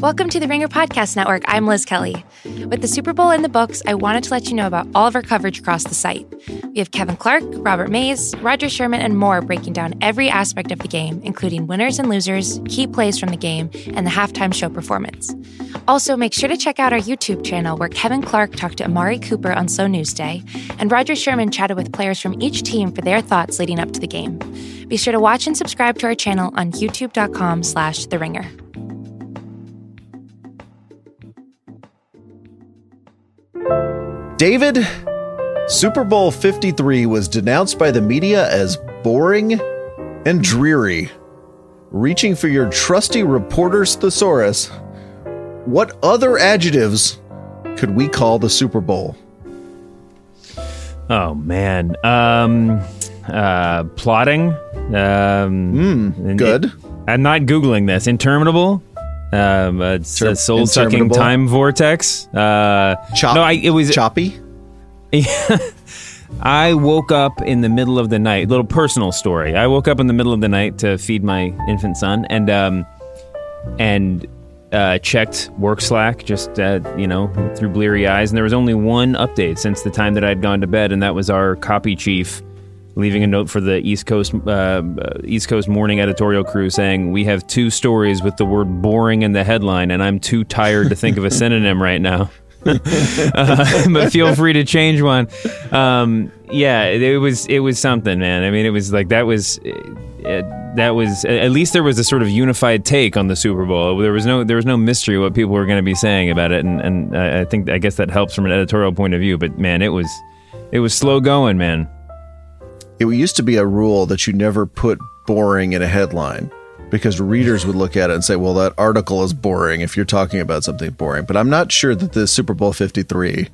Welcome to the Ringer Podcast Network. I'm Liz Kelly. With the Super Bowl in the books, I wanted to let you know about all of our coverage across the site. We have Kevin Clark, Robert Mays, Roger Sherman, and more breaking down every aspect of the game, including winners and losers, key plays from the game, and the halftime show performance. Also, make sure to check out our YouTube channel where Kevin Clark talked to Amari Cooper on So Newsday, and Roger Sherman chatted with players from each team for their thoughts leading up to the game. Be sure to watch and subscribe to our channel on youtube.com slash the ringer. David, Super Bowl 53 was denounced by the media as boring and dreary. Reaching for your trusty reporter's thesaurus, what other adjectives could we call the Super Bowl? Oh man, um, uh, plotting. Um, mm, good. I'm not googling this. Interminable. Um, uh, Ter- soul sucking time vortex. Uh, Chop- no, I, it was choppy. I woke up in the middle of the night. Little personal story. I woke up in the middle of the night to feed my infant son, and um, and uh, checked work Slack just uh, you know through bleary eyes, and there was only one update since the time that I'd gone to bed, and that was our copy chief leaving a note for the East Coast uh, East Coast morning editorial crew saying we have two stories with the word boring in the headline, and I'm too tired to think of a synonym right now. uh, but feel free to change one. Um, yeah, it was it was something, man. I mean, it was like that was. It, that was at least there was a sort of unified take on the Super Bowl. There was no there was no mystery what people were going to be saying about it, and and I think I guess that helps from an editorial point of view. But man, it was it was slow going, man it used to be a rule that you never put boring in a headline because readers would look at it and say, well, that article is boring if you're talking about something boring. But I'm not sure that the Super Bowl 53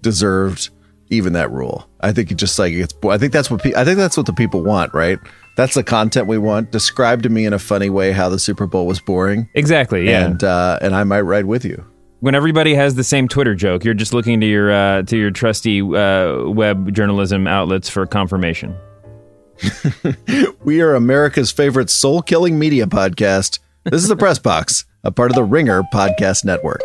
deserved even that rule. I think it just like it's, I think that's what, pe- I think that's what the people want, right? That's the content we want. Describe to me in a funny way how the Super Bowl was boring. Exactly. Yeah. And, uh, and I might ride with you when everybody has the same Twitter joke, you're just looking to your uh, to your trusty uh, web journalism outlets for confirmation. we are America's favorite soul killing media podcast. This is the Press Box, a part of the Ringer Podcast Network.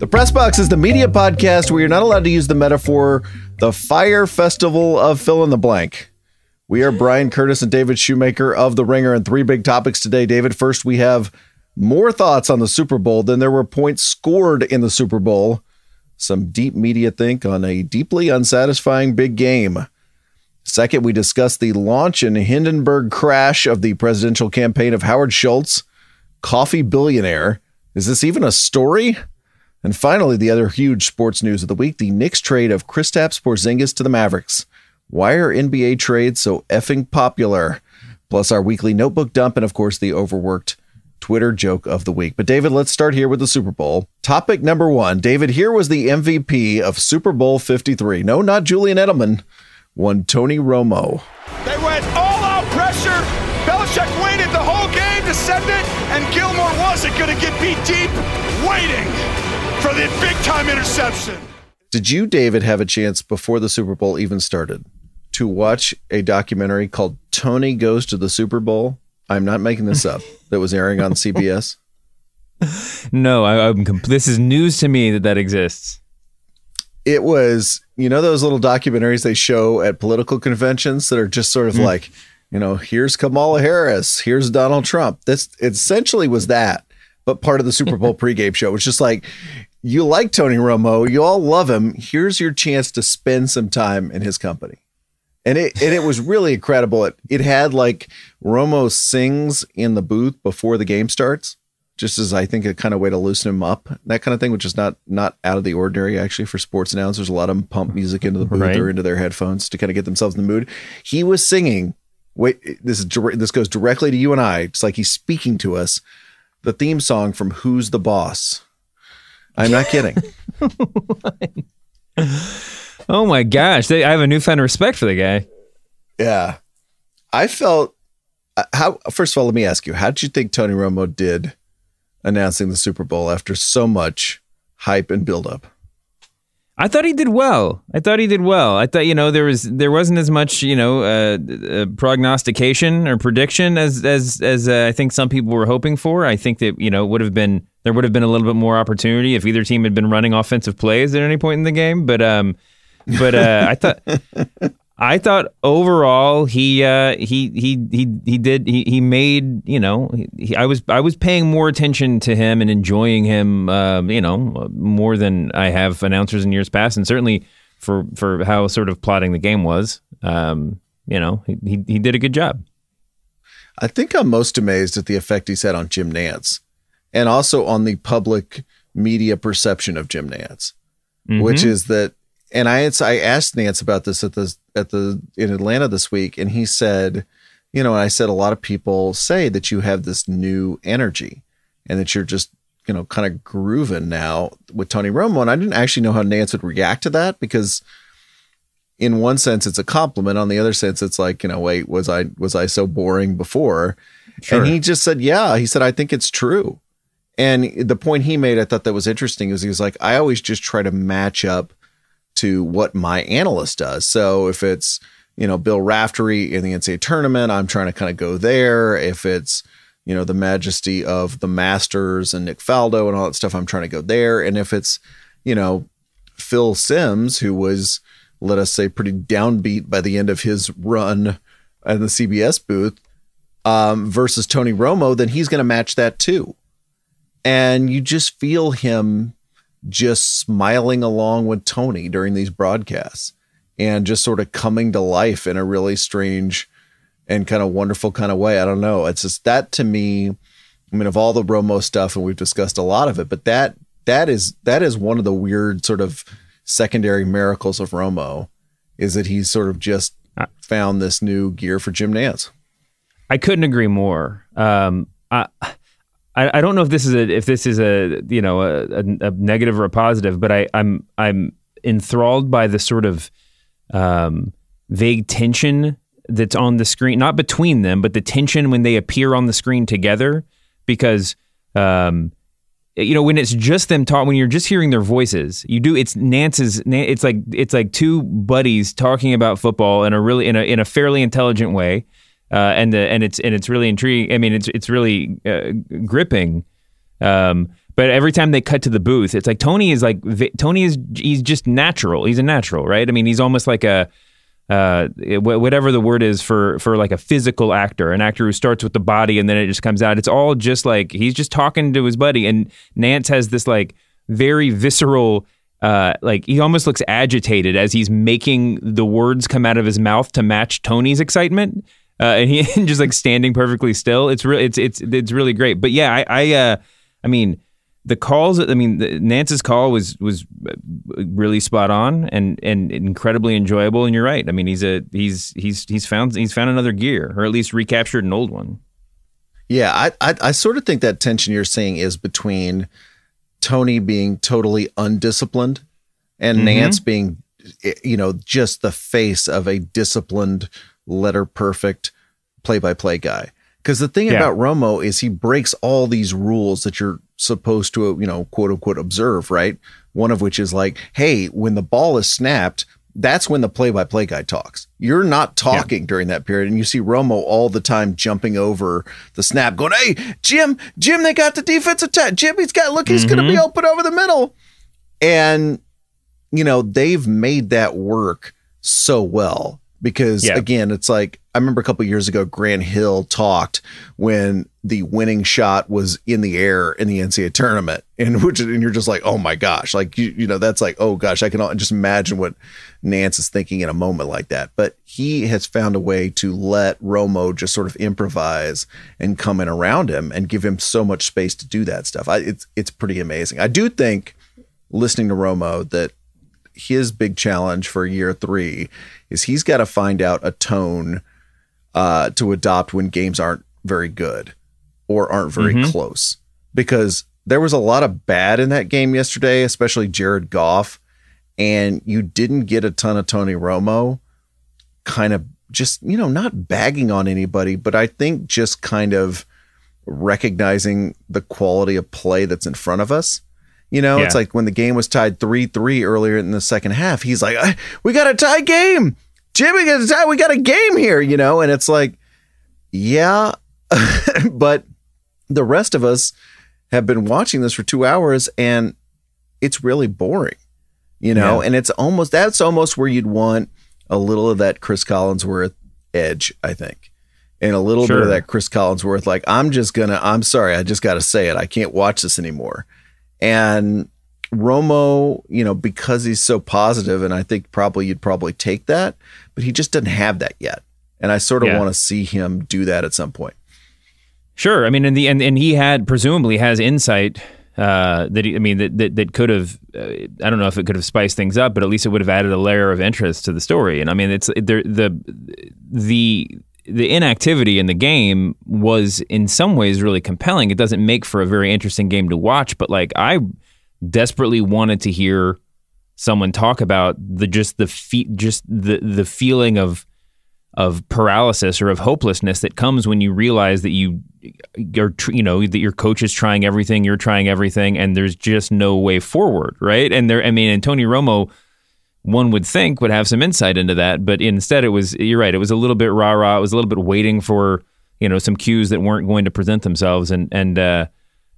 The Press Box is the media podcast where you're not allowed to use the metaphor the Fyre Festival of fill in the blank. We are Bryan Curtis and David Shoemaker of The Ringer and three big topics today. David, first we have more thoughts on the Super Bowl than there were points scored in the Super Bowl. Some deep media think on a deeply unsatisfying big game. Second, we discuss the launch and Hindenburg crash of the presidential campaign of Howard Schultz, coffee billionaire. Is this even a story? And finally, the other huge sports news of the week the Knicks trade of Kristaps Porzingis to the Mavericks. Why are NBA trades so effing popular? Plus, our weekly notebook dump, and of course, the overworked Twitter joke of the week. But, David, let's start here with the Super Bowl. Topic number one David, here was the MVP of Super Bowl 53. No, not Julian Edelman, one Tony Romo. They went all out pressure. Belichick waited the whole game to send it, and Gilmore wasn't going to get beat deep, waiting for the big time interception. Did you, David, have a chance before the Super Bowl even started to watch a documentary called Tony Goes to the Super Bowl? I'm not making this up. that was airing on CBS. no, I, am comp- this is news to me that that exists. It was, you know, those little documentaries they show at political conventions that are just sort of mm. like, you know, here's Kamala Harris, here's Donald Trump. This essentially was that, but part of the Super Bowl pregame show. Was just like, you like Tony Romo, you all love him. Here's your chance to spend some time in his company. And it and it was really incredible. It it had like Romo sings in the booth before the game starts, just as I think a kind of way to loosen him up, that kind of thing, which is not not out of the ordinary actually for sports announcers. A lot of them pump music into the booth right. or into their headphones to kind of get themselves in the mood. He was singing. Wait, this is this goes directly to you and I. It's like he's speaking to us. The theme song from Who's the Boss I'm not kidding. oh my gosh, I have a newfound respect for the guy. Yeah, I felt uh, how. First of all, let me ask you: How did you think Tony Romo did announcing the Super Bowl after so much hype and buildup? I thought he did well. I thought he did well. I thought you know there was there wasn't as much you know uh, uh, prognostication or prediction as as as uh, I think some people were hoping for. I think that you know would have been there would have been a little bit more opportunity if either team had been running offensive plays at any point in the game. But um, but uh, I thought I thought overall he uh, he he he he did he, he made you know he, I was I was paying more attention to him and enjoying him uh, you know more than I have announcers in years past and certainly for for how sort of plotting the game was um, you know he, he he did a good job. I think I'm most amazed at the effect he's had on Jim Nantz and also on the public media perception of Jim Nantz, mm-hmm. which is that and I had, I asked Nantz about this at the at the in Atlanta this week, and he said, you know, I said a lot of people say that you have this new energy, and that you're just you know kind of grooving now with Tony Romo, and I didn't actually know how Nantz would react to that because. In one sense, it's a compliment. On the other sense, it's like, you know, wait, was I was I so boring before? Sure. And he just said, yeah. He said, I think it's true. And the point he made, I thought that was interesting, is he was like, I always just try to match up to what my analyst does. So if it's, you know, Bill Raftery in the NCAA tournament, I'm trying to kind of go there. If it's, you know, the majesty of the Masters and Nick Faldo and all that stuff, I'm trying to go there. And if it's, you know, Phil Simms, who was, let us say, pretty downbeat by the end of his run in the CBS booth, um, versus Tony Romo, then he's going to match that too. And you just feel him just smiling along with Tony during these broadcasts and just sort of coming to life in a really strange and kind of wonderful kind of way. I don't know. It's just that to me, I mean, of all the Romo stuff, and we've discussed a lot of it, but that that is that is one of the weird sort of secondary miracles of Romo is that he's sort of just found this new gear for Jim Nantz. I couldn't agree more. Um, I I, I don't know if this is a if this is a you know a, a, a negative or a positive, but I, I'm I'm enthralled by the sort of um, vague tension that's on the screen, not between them, but the tension when they appear on the screen together, because um, you know when it's just them talking, when you're just hearing their voices you do it's Nantz's it's like it's like two buddies talking about football in a really in a in a fairly intelligent way uh, and the and it's and it's really intriguing. I mean, it's it's really uh, gripping. Um, but every time they cut to the booth, it's like Tony is like Tony is he's just natural. He's a natural, right? I mean, he's almost like a uh, whatever the word is for for like a physical actor, an actor who starts with the body and then it just comes out. It's all just like he's just talking to his buddy, and Nantz has this like very visceral. Uh, like he almost looks agitated as he's making the words come out of his mouth to match Tony's excitement uh, and he just like standing perfectly still. It's really it's it's it's really great. But yeah, I I uh, I mean the calls. I mean, the, Nantz's call was was really spot on and and incredibly enjoyable. And you're right. I mean, he's a he's he's he's found he's found another gear, or at least recaptured an old one. Yeah, I I, I sort of think that tension you're saying is between Tony being totally undisciplined and mm-hmm. Nantz being, you know, just the face of a disciplined letter perfect play by play guy. Because the thing yeah. about Romo is he breaks all these rules that you're supposed to, you know, quote unquote, observe, right? One of which is like, hey, when the ball is snapped, that's when the play by play guy talks. You're not talking yeah. during that period. And you see Romo all the time jumping over the snap, going, hey, Jim, Jim, they got the defensive attack. Jim, he's got, look, he's mm-hmm. going to be open over the middle. And, you know, they've made that work so well because yeah. again, it's like I remember a couple years ago, Grant Hill talked when the winning shot was in the air in the NCAA tournament, and which and you're just like, oh my gosh, like you you know that's like oh gosh, I can just imagine what Nantz is thinking in a moment like that. But he has found a way to let Romo just sort of improvise and come in around him and give him so much space to do that stuff. I, it's it's pretty amazing. I do think listening to Romo that his big challenge for year three is he's got to find out a tone uh, to adopt when games aren't very good or aren't very mm-hmm. close. Because there was a lot of bad in that game yesterday, especially Jared Goff, and you didn't get a ton of Tony Romo kind of just, you know, not bagging on anybody, but I think just kind of recognizing the quality of play that's in front of us You know, Yeah. it's like when the game was tied 3 3 earlier in the second half, he's like, uh, We got a tie game. Jimmy got a tie. We got a game here, you know? And it's like, Yeah, but the rest of us have been watching this for two hours and it's really boring, you know? Yeah. And it's almost, that's almost where you'd want a little of that Cris Collinsworth edge, I think. And a little bit of that Cris Collinsworth, like, I'm just gonna, I'm sorry, I just got to say it. I can't watch this anymore. And Romo, you know, because he's so positive, and I think probably you'd probably take that, but he just doesn't have that yet. And I sort of Yeah. want to see him do that at some point. Sure. I mean, and the and, and he had presumably has insight uh, that he, I mean that that, that could have uh, I don't know if it could have spiced things up, but at least it would have added a layer of interest to the story. And I mean, it's there the the the inactivity in the game was in some ways really compelling. It doesn't make for a very interesting game to watch, but like I desperately wanted to hear someone talk about the just the fe- just the the feeling of of paralysis or of hopelessness that comes when you realize that you are you know that your coach is trying everything you're trying everything and there's just no way forward right and there i mean and tony romo one would think would have some insight into that but instead it was you're right it was a little bit rah rah it was a little bit waiting for you know some cues that weren't going to present themselves and and uh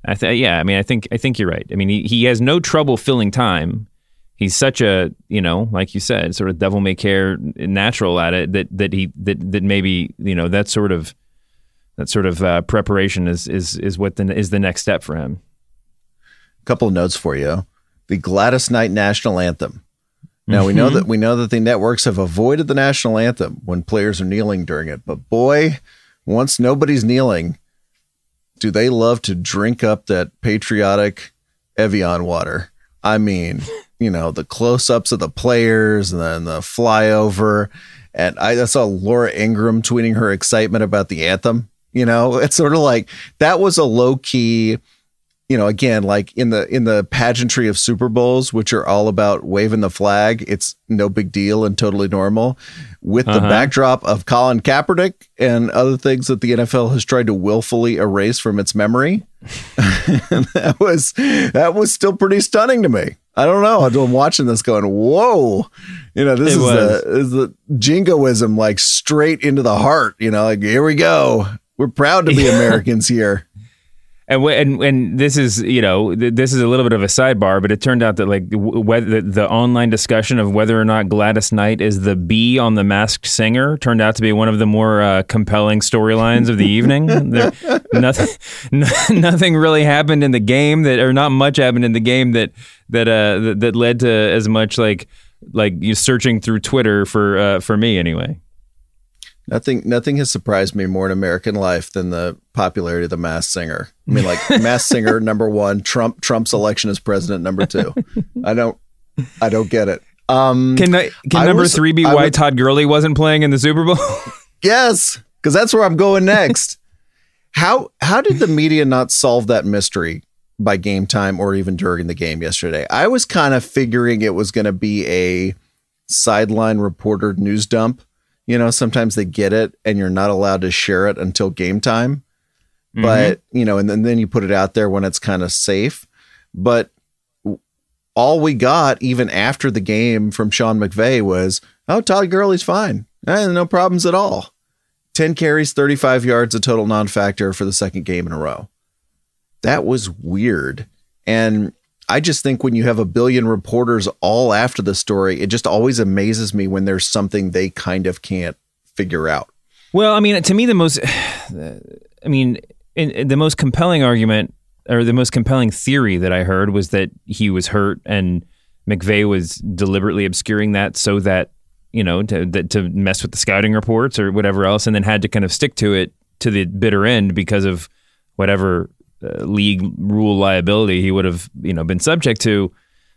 I th- yeah i mean i think i think you're right i mean he, he has no trouble filling time he's such a you know like you said sort of devil may care natural at it that that he that that maybe you know that sort of that sort of uh, preparation is is is what the is the next step for him A couple of notes for you. The Gladys Knight national anthem. Now we know mm-hmm. that we know that the networks have avoided the national anthem when players are kneeling during it, but boy, once nobody's kneeling, do they love to drink up that patriotic Evian water? I mean, you know, the close-ups of the players and then the flyover. And I I saw Laura Ingraham tweeting her excitement about the anthem. You know, it's sort of like that was a low key you know again like in the in the pageantry of super bowls which are all about waving the flag it's no big deal and totally normal. With the Uh-huh. backdrop of colin kaepernick and other things that the nfl has tried to willfully erase from its memory that was that was still pretty stunning to me. I don't know. I'm watching this going whoa. You know this It is was. the, is the jingoism like straight into the heart you know like here we go. We're proud to be americans here And and and this is you know th- this is a little bit of a sidebar, but it turned out that like w- whether the, the online discussion of whether or not Gladys Knight is the bee on the Masked Singer turned out to be one of the more uh, compelling storylines of the evening. There, nothing n- nothing really happened in the game that or not much happened in the game that that uh that, that led to as much like like you searching through Twitter for uh, for me anyway. Nothing, nothing has surprised me more in American life than the popularity of the Masked Singer. I mean, like Masked Singer number one, Trump, Trump's election as president number two. I don't, I don't get it. Um, Can I, can I number was- three be I why would- Todd Gurley wasn't playing in the Super Bowl? yes, because that's where I'm going next. how how did the media not solve that mystery by game time or even during the game yesterday? I was kind of figuring it was going to be a sideline reporter news dump. You know, sometimes they get it and you're not allowed to share it until game time. But, you know, and then, then you put it out there when it's kind of safe. But all we got, even after the game from Sean McVay, was, oh, Todd Gurley's fine. Eh, no problems at all. 10 carries, 35 yards, a total non factor for the second game in a row. That was weird. And I just think when you have a billion reporters all after the story, it just always amazes me when there's something they kind of can't figure out. Well, I mean, to me, the most, I mean, in, in the most compelling argument or the most compelling theory that I heard was that he was hurt and McVay was deliberately obscuring that so that you know to that, to mess with the scouting reports or whatever else, and then had to kind of stick to it to the bitter end because of whatever uh, league rule liability he would have you know been subject to.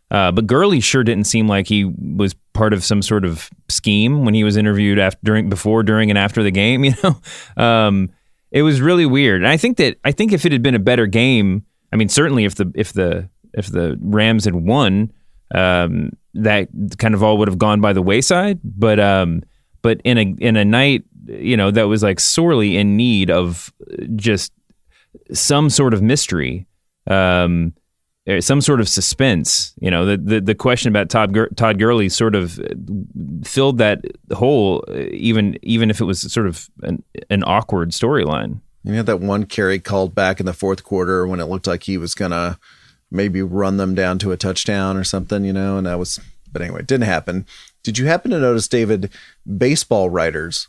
Uh, but Gurley sure didn't seem like he was part of some sort of scheme when he was interviewed after, during, before, during, and after the game. You know, um, it was really weird. And I think that I think if it had been a better game, I mean, certainly if the if the if the Rams had won, um, that kind of all would have gone by the wayside. But um, but in a in a night, you know, that was like sorely in need of just some sort of mystery. Um, uh, some sort of suspense. You know, the the, the question about Todd Gur- Todd Gurley sort of filled that hole, uh, even even if it was sort of an, an awkward storyline. You had that one carry called back in the fourth quarter when it looked like he was gonna maybe run them down to a touchdown or something, you know, and that was but anyway, it didn't happen. Did you happen to notice, David, baseball writers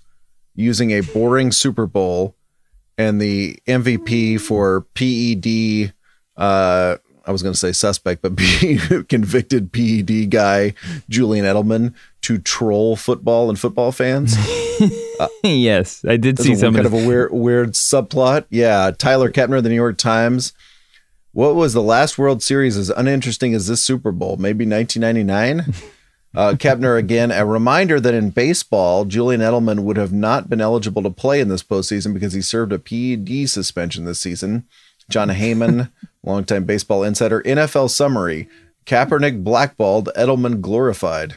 using a boring Super Bowl and the MVP for PED uh I was going to say suspect, but convicted PED guy Julian Edelman to troll football and football fans. uh, yes, I did see some kind of a weird, weird subplot. Yeah, Tyler Kepner, the New York Times. What was the last World Series as uninteresting as this Super Bowl? Maybe 1999. Uh, Kepner again, a reminder that in baseball, Julian Edelman would have not been eligible to play in this postseason because he served a PED suspension this season. Jon Heyman, longtime baseball insider. NFL summary: Kaepernick blackballed, Edelman glorified.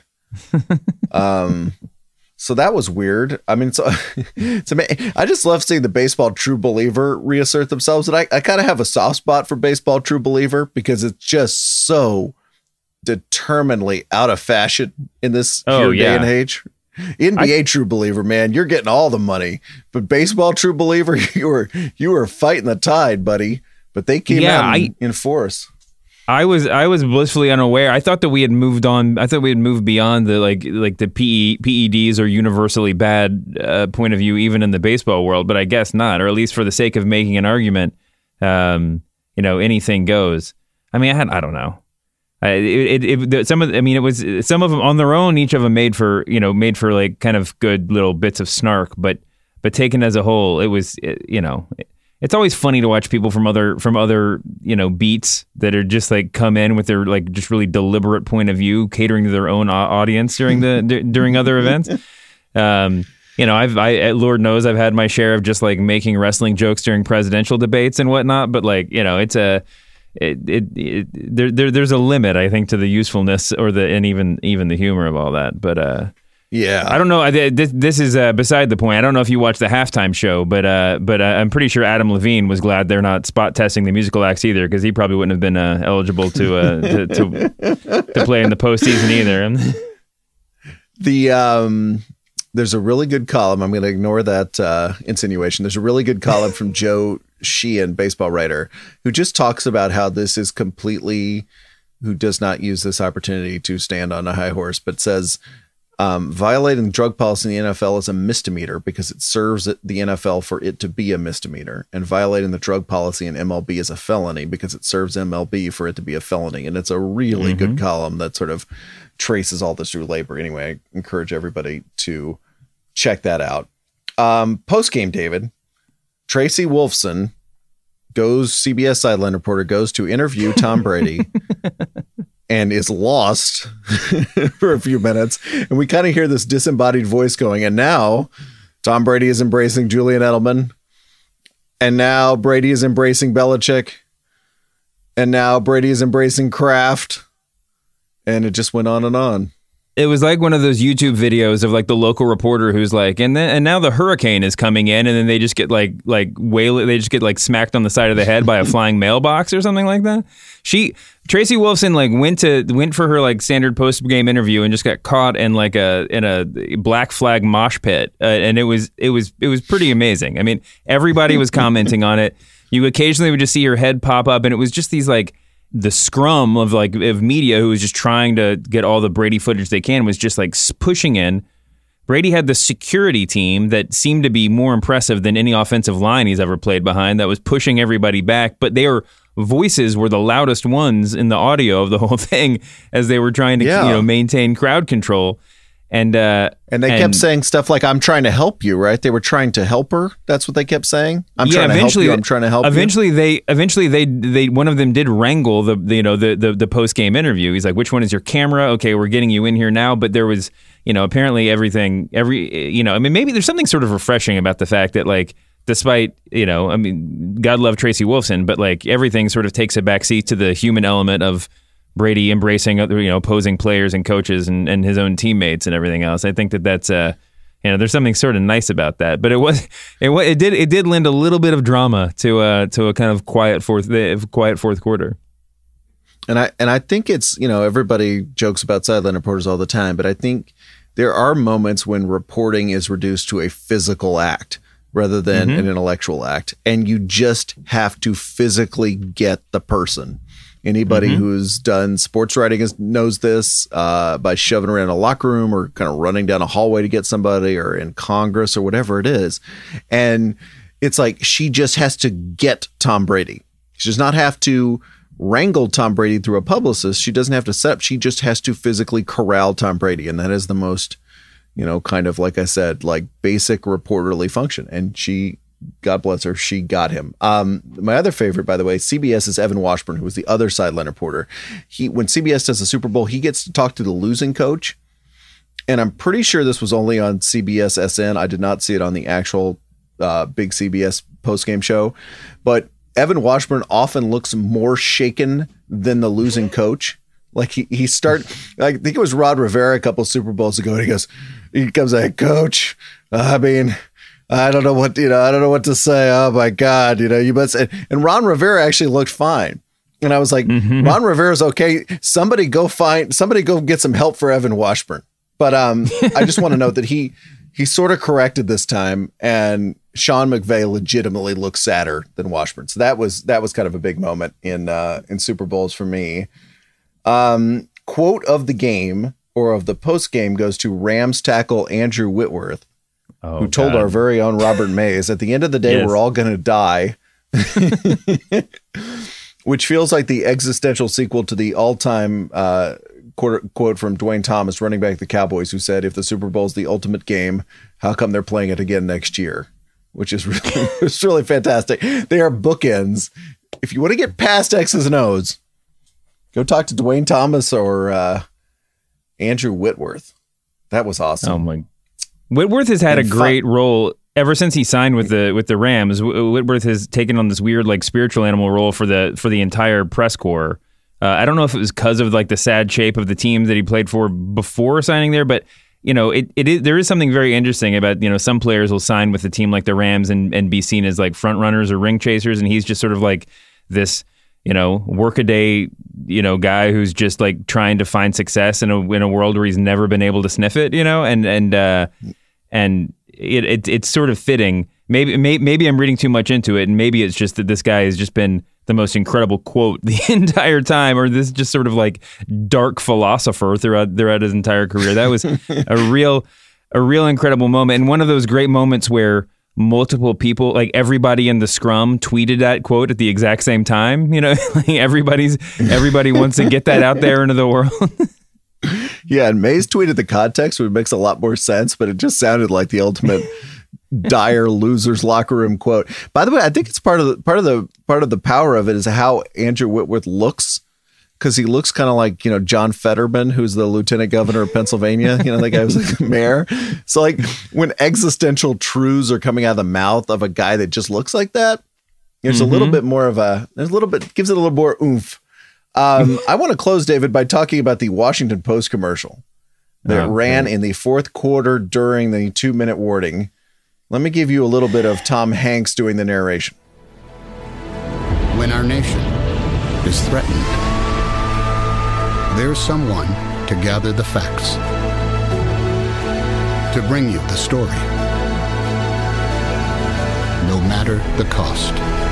um, so that was weird. I mean, so it's amazing. I just love seeing the baseball true believer reassert themselves, and I, I kind of have a soft spot for baseball true believer because it's just so determinedly out of fashion in this oh, yeah. day and age. NBA I, true believer, man, you're getting all the money. But baseball true believer, you were you were fighting the tide, buddy. But they came yeah, out in, I, in force. I was I was blissfully unaware. I thought that we had moved on. I thought we had moved beyond the like like the PE, PEDs are universally bad uh, point of view, even in the baseball world. But I guess not, or at least for the sake of making an argument, um, you know, anything goes. I mean, I had I don't know. It, it, it, some of I mean it was some of them on their own each of them made for you know made for like kind of good little bits of snark but but taken as a whole it was you know it's always funny to watch people from other from other you know beats that are just like come in with their like just really deliberate point of view, catering to their own audience during the d- during other events. Um, you know, I've I Lord knows I've had my share of just like making wrestling jokes during presidential debates and whatnot, but like you know, it's a it, it, it there, there there's a limit I think to the usefulness or the and even even the humor of all that, but uh yeah, I don't know. I, This, this is uh, beside the point. I don't know if you watched the halftime show, but uh, but uh, I'm pretty sure Adam Levine was glad they're not spot testing the musical acts either, because he probably wouldn't have been uh, eligible to, uh, to, to to play in the postseason either. the um, there's a really good column. I'm going to ignore that uh, insinuation. There's a really good column from Joe Sheehan, baseball writer, who just talks about how this is completely who does not use this opportunity to stand on a high horse, but says um, violating drug policy in the NFL is a misdemeanor because it serves the NFL for it to be a misdemeanor, and violating the drug policy in MLB is a felony because it serves MLB for it to be a felony. And it's a really mm-hmm. good column that sort of traces all this through labor. Anyway, I encourage everybody to check that out. Um, Post game, David Tracy Wolfson goes CBS sideline reporter goes to interview Tom Brady and is lost for a few minutes. And we kind of hear this disembodied voice going, and now Tom Brady is embracing Julian Edelman. And now Brady is embracing Belichick. And now Brady is embracing Kraft. And it just went on and on it was like one of those YouTube videos of like the local reporter who's like, and then and now the hurricane is coming in, and then they just get like like wail, they just get like smacked on the side of the head by a flying mailbox or something like that. She Tracy Wolfson like went to went for her like standard post game interview and just got caught in like a in a black flag mosh pit, uh, and it was it was it was pretty amazing. I mean, everybody was commenting on it. You occasionally would just see her head pop up, and it was just these like the scrum of like of media who was just trying to get all the Brady footage they can was just like pushing in. Brady had the security team that seemed to be more impressive than any offensive line he's ever played behind that was pushing everybody back, but their voices were the loudest ones in the audio of the whole thing as they were trying to yeah. you know maintain crowd control. And uh, and they and, kept saying stuff like "I'm trying to help you," right? They were trying to help her. That's what they kept saying. I'm yeah, trying to help you. I'm trying to help. Eventually, you. they eventually they they one of them did wrangle the, the you know the the, the post game interview. He's like, "Which one is your camera? Okay, we're getting you in here now." But there was you know apparently everything every you know I mean maybe there's something sort of refreshing about the fact that like despite you know I mean God love Tracy Wolfson, but like everything sort of takes a backseat to the human element of Brady embracing other, you know, opposing players and coaches and, and his own teammates and everything else. I think that that's, uh, you know, there's something sort of nice about that. But it was, it, it did, it did lend a little bit of drama to, uh, to a kind of quiet fourth, quiet fourth quarter. And I and I think it's you know everybody jokes about sideline reporters all the time, but I think there are moments when reporting is reduced to a physical act rather than mm-hmm. an intellectual act, and you just have to physically get the person. Anybody mm-hmm. who's done sports writing is, knows this uh, by shoving around a locker room or kind of running down a hallway to get somebody or in Congress or whatever it is. And it's like she just has to get Tom Brady. She does not have to wrangle Tom Brady through a publicist. She doesn't have to set up. She just has to physically corral Tom Brady. And that is the most, you know, kind of like I said, like basic reporterly function. And she God bless her, she got him. Um, my other favorite, by the way, CBS is Evan Washburn, who was the other sideline reporter. He when CBS does the Super Bowl, he gets to talk to the losing coach. And I'm pretty sure this was only on CBS SN. I did not see it on the actual uh, big CBS post game show. But Evan Washburn often looks more shaken than the losing coach. Like he he start I think it was Ron Rivera a couple Super Bowls ago, and he goes, he comes like, Coach, I mean, I don't know what you know. I don't know what to say. Oh my God, you know, you must. And Ron Rivera actually looked fine. And I was like, mm-hmm. Ron Rivera's okay. Somebody go find somebody go get some help for Evan Washburn. But um, I just want to note that he he sort of corrected this time, and Sean McVay legitimately looks sadder than Washburn. So that was that was kind of a big moment in uh, in Super Bowls for me. Um, quote of the game or of the post game goes to Rams tackle Andrew Whitworth oh, who told God. our very own Robert Mays, at the end of the day, yes. we're all going to die. Which feels like the existential sequel to the all time uh, quote, quote from Duane Thomas, running back the Cowboys, who said, If the Super Bowl is the ultimate game, how come they're playing it again next year? Which is really, it's really fantastic. They are bookends. If you want to get past X's and O's, go talk to Duane Thomas or uh, Andrew Whitworth. That was awesome. Oh my Whitworth has had a great role ever since he signed with the with the Rams. Whitworth has taken on this weird like spiritual animal role for the for the entire press corps. Uh, I don't know if it was because of like the sad shape of the team that he played for before signing there, but you know, it, it is, there is something very interesting about, you know, some players will sign with a team like the Rams and, and be seen as like front runners or ring chasers. And he's just sort of like this, you know, workaday, you know, guy who's just like trying to find success in a, in a world where he's never been able to sniff it, you know, and, and, uh, and it, it it's sort of fitting. Maybe, maybe I'm reading too much into it, and maybe it's just that this guy has just been the most incredible quote the entire time, or this just sort of like dark philosopher throughout throughout his entire career. That was a real a real incredible moment, and one of those great moments where multiple people, like everybody in the scrum, tweeted that quote at the exact same time. You know, like everybody's everybody wants to get that out there into the world. yeah, and Mays tweeted the context, which makes a lot more sense, but it just sounded like the ultimate dire losers locker room quote. By the way, I think it's part of the part of the part of the power of it is how Andrew Whitworth looks. Because he looks kind of like you know John Fetterman, who's the lieutenant governor of Pennsylvania. You know, that guy was like the mayor. So like when existential truths are coming out of the mouth of a guy that just looks like that, there's mm-hmm. a little mm-hmm. bit more of a there's a little bit gives it a little more oomph um, I want to close, David, by talking about the Washington Post commercial that oh, ran in the fourth quarter during the two minute warning. Let me give you a little bit of Tom Hanks doing the narration. When our nation is threatened, there's someone to gather the facts, to bring you the story, no matter the cost.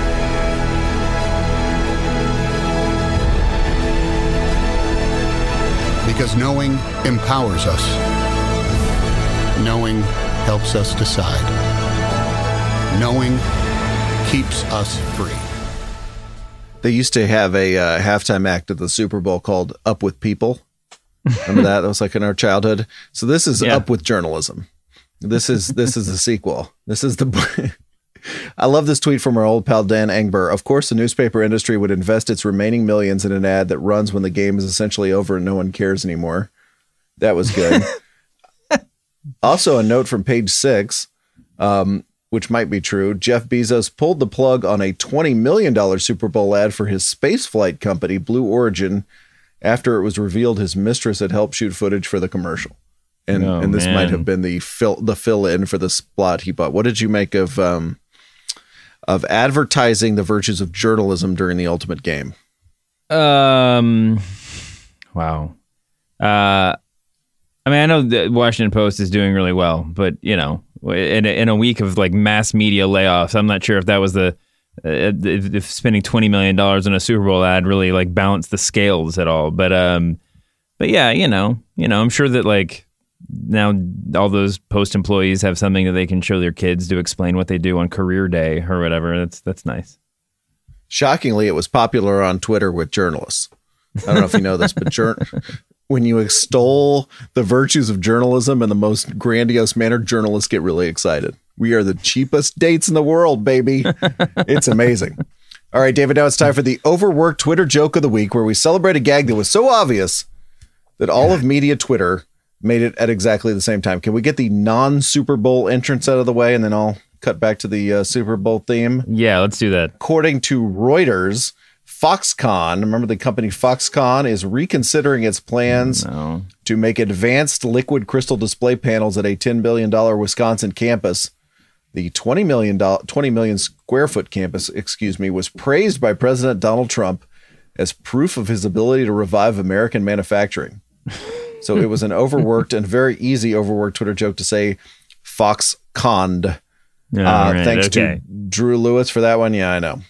Because knowing empowers us. Knowing helps us decide. Knowing keeps us free. They used to have a uh, halftime act at the Super Bowl called Up with People. Remember that? That was like in our childhood. So this is yeah. Up with Journalism. This is this is the sequel. This is the I love this tweet from our old pal Dan Engber. Of course, the newspaper industry would invest its remaining millions in an ad that runs when the game is essentially over and no one cares anymore. That was good. also, a note from page six, um, which might be true. Jeff Bezos pulled the plug on a $20 million Super Bowl ad for his spaceflight company, Blue Origin, after it was revealed his mistress had helped shoot footage for the commercial. And, oh, and this man. might have been the fill the fill in for the spot he bought. What did you make of um, of advertising the virtues of journalism during the ultimate game. Um, wow. Uh, I mean, I know the Washington Post is doing really well, but you know, in a, in a week of like mass media layoffs, I'm not sure if that was the uh, if, if spending twenty million dollars on a Super Bowl ad really like balanced the scales at all. But um, but yeah, you know, you know, I'm sure that like now all those post employees have something that they can show their kids to explain what they do on career day or whatever. That's that's nice. Shockingly, it was popular on Twitter with journalists. I don't know if you know this, but jur- when you extol the virtues of journalism in the most grandiose manner, journalists get really excited. We are the cheapest dates in the world, baby. it's amazing. All right, David, now it's time for the overworked Twitter joke of the week, where we celebrate a gag that was so obvious that all of media Twitter made it at exactly the same time. Can we get the non Super Bowl entrance out of the way and then I'll cut back to the uh, Super Bowl theme? Yeah, let's do that. According to Reuters, Foxconn, remember the company Foxconn, is reconsidering its plans No. to make advanced liquid crystal display panels at a $10 billion Wisconsin campus. The 20 million, doll- 20 million square foot campus, excuse me, was praised by President Donald Trump as proof of his ability to revive American manufacturing. So it was an overworked and very easy overworked Twitter joke to say Foxconned. Yeah, Uh, all right, thanks okay. to Drew Lewis for that one. Yeah, I know.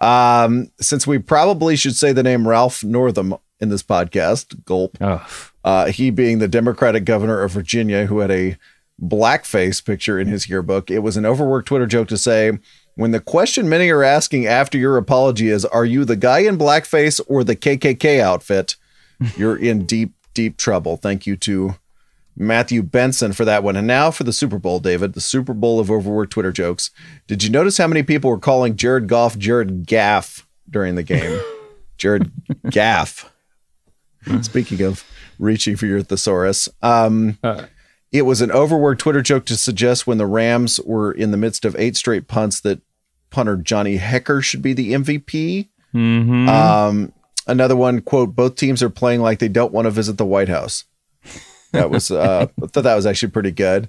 Um, since we probably should say the name Ralph Northam in this podcast, gulp. Oh, Uh, he being the Democratic governor of Virginia who had a blackface picture in his yearbook. It was an overworked Twitter joke to say, when the question many are asking after your apology is, are you the guy in blackface or the KKK outfit? You're in deep, deep trouble. Thank you to Matthew Benson for that one. And now for the Super Bowl, David, the Super Bowl of overworked Twitter jokes. Did you notice how many people were calling Jared Goff Jared Gaff during the game? Jared Gaff. Speaking of reaching for your thesaurus, um, it was an overworked Twitter joke to suggest when the Rams were in the midst of eight straight punts that punter Johnny Hekker should be the MVP. mhm. Um, another one quote: Both teams are playing like they don't want to visit the White House. That was uh, I thought that was actually pretty good.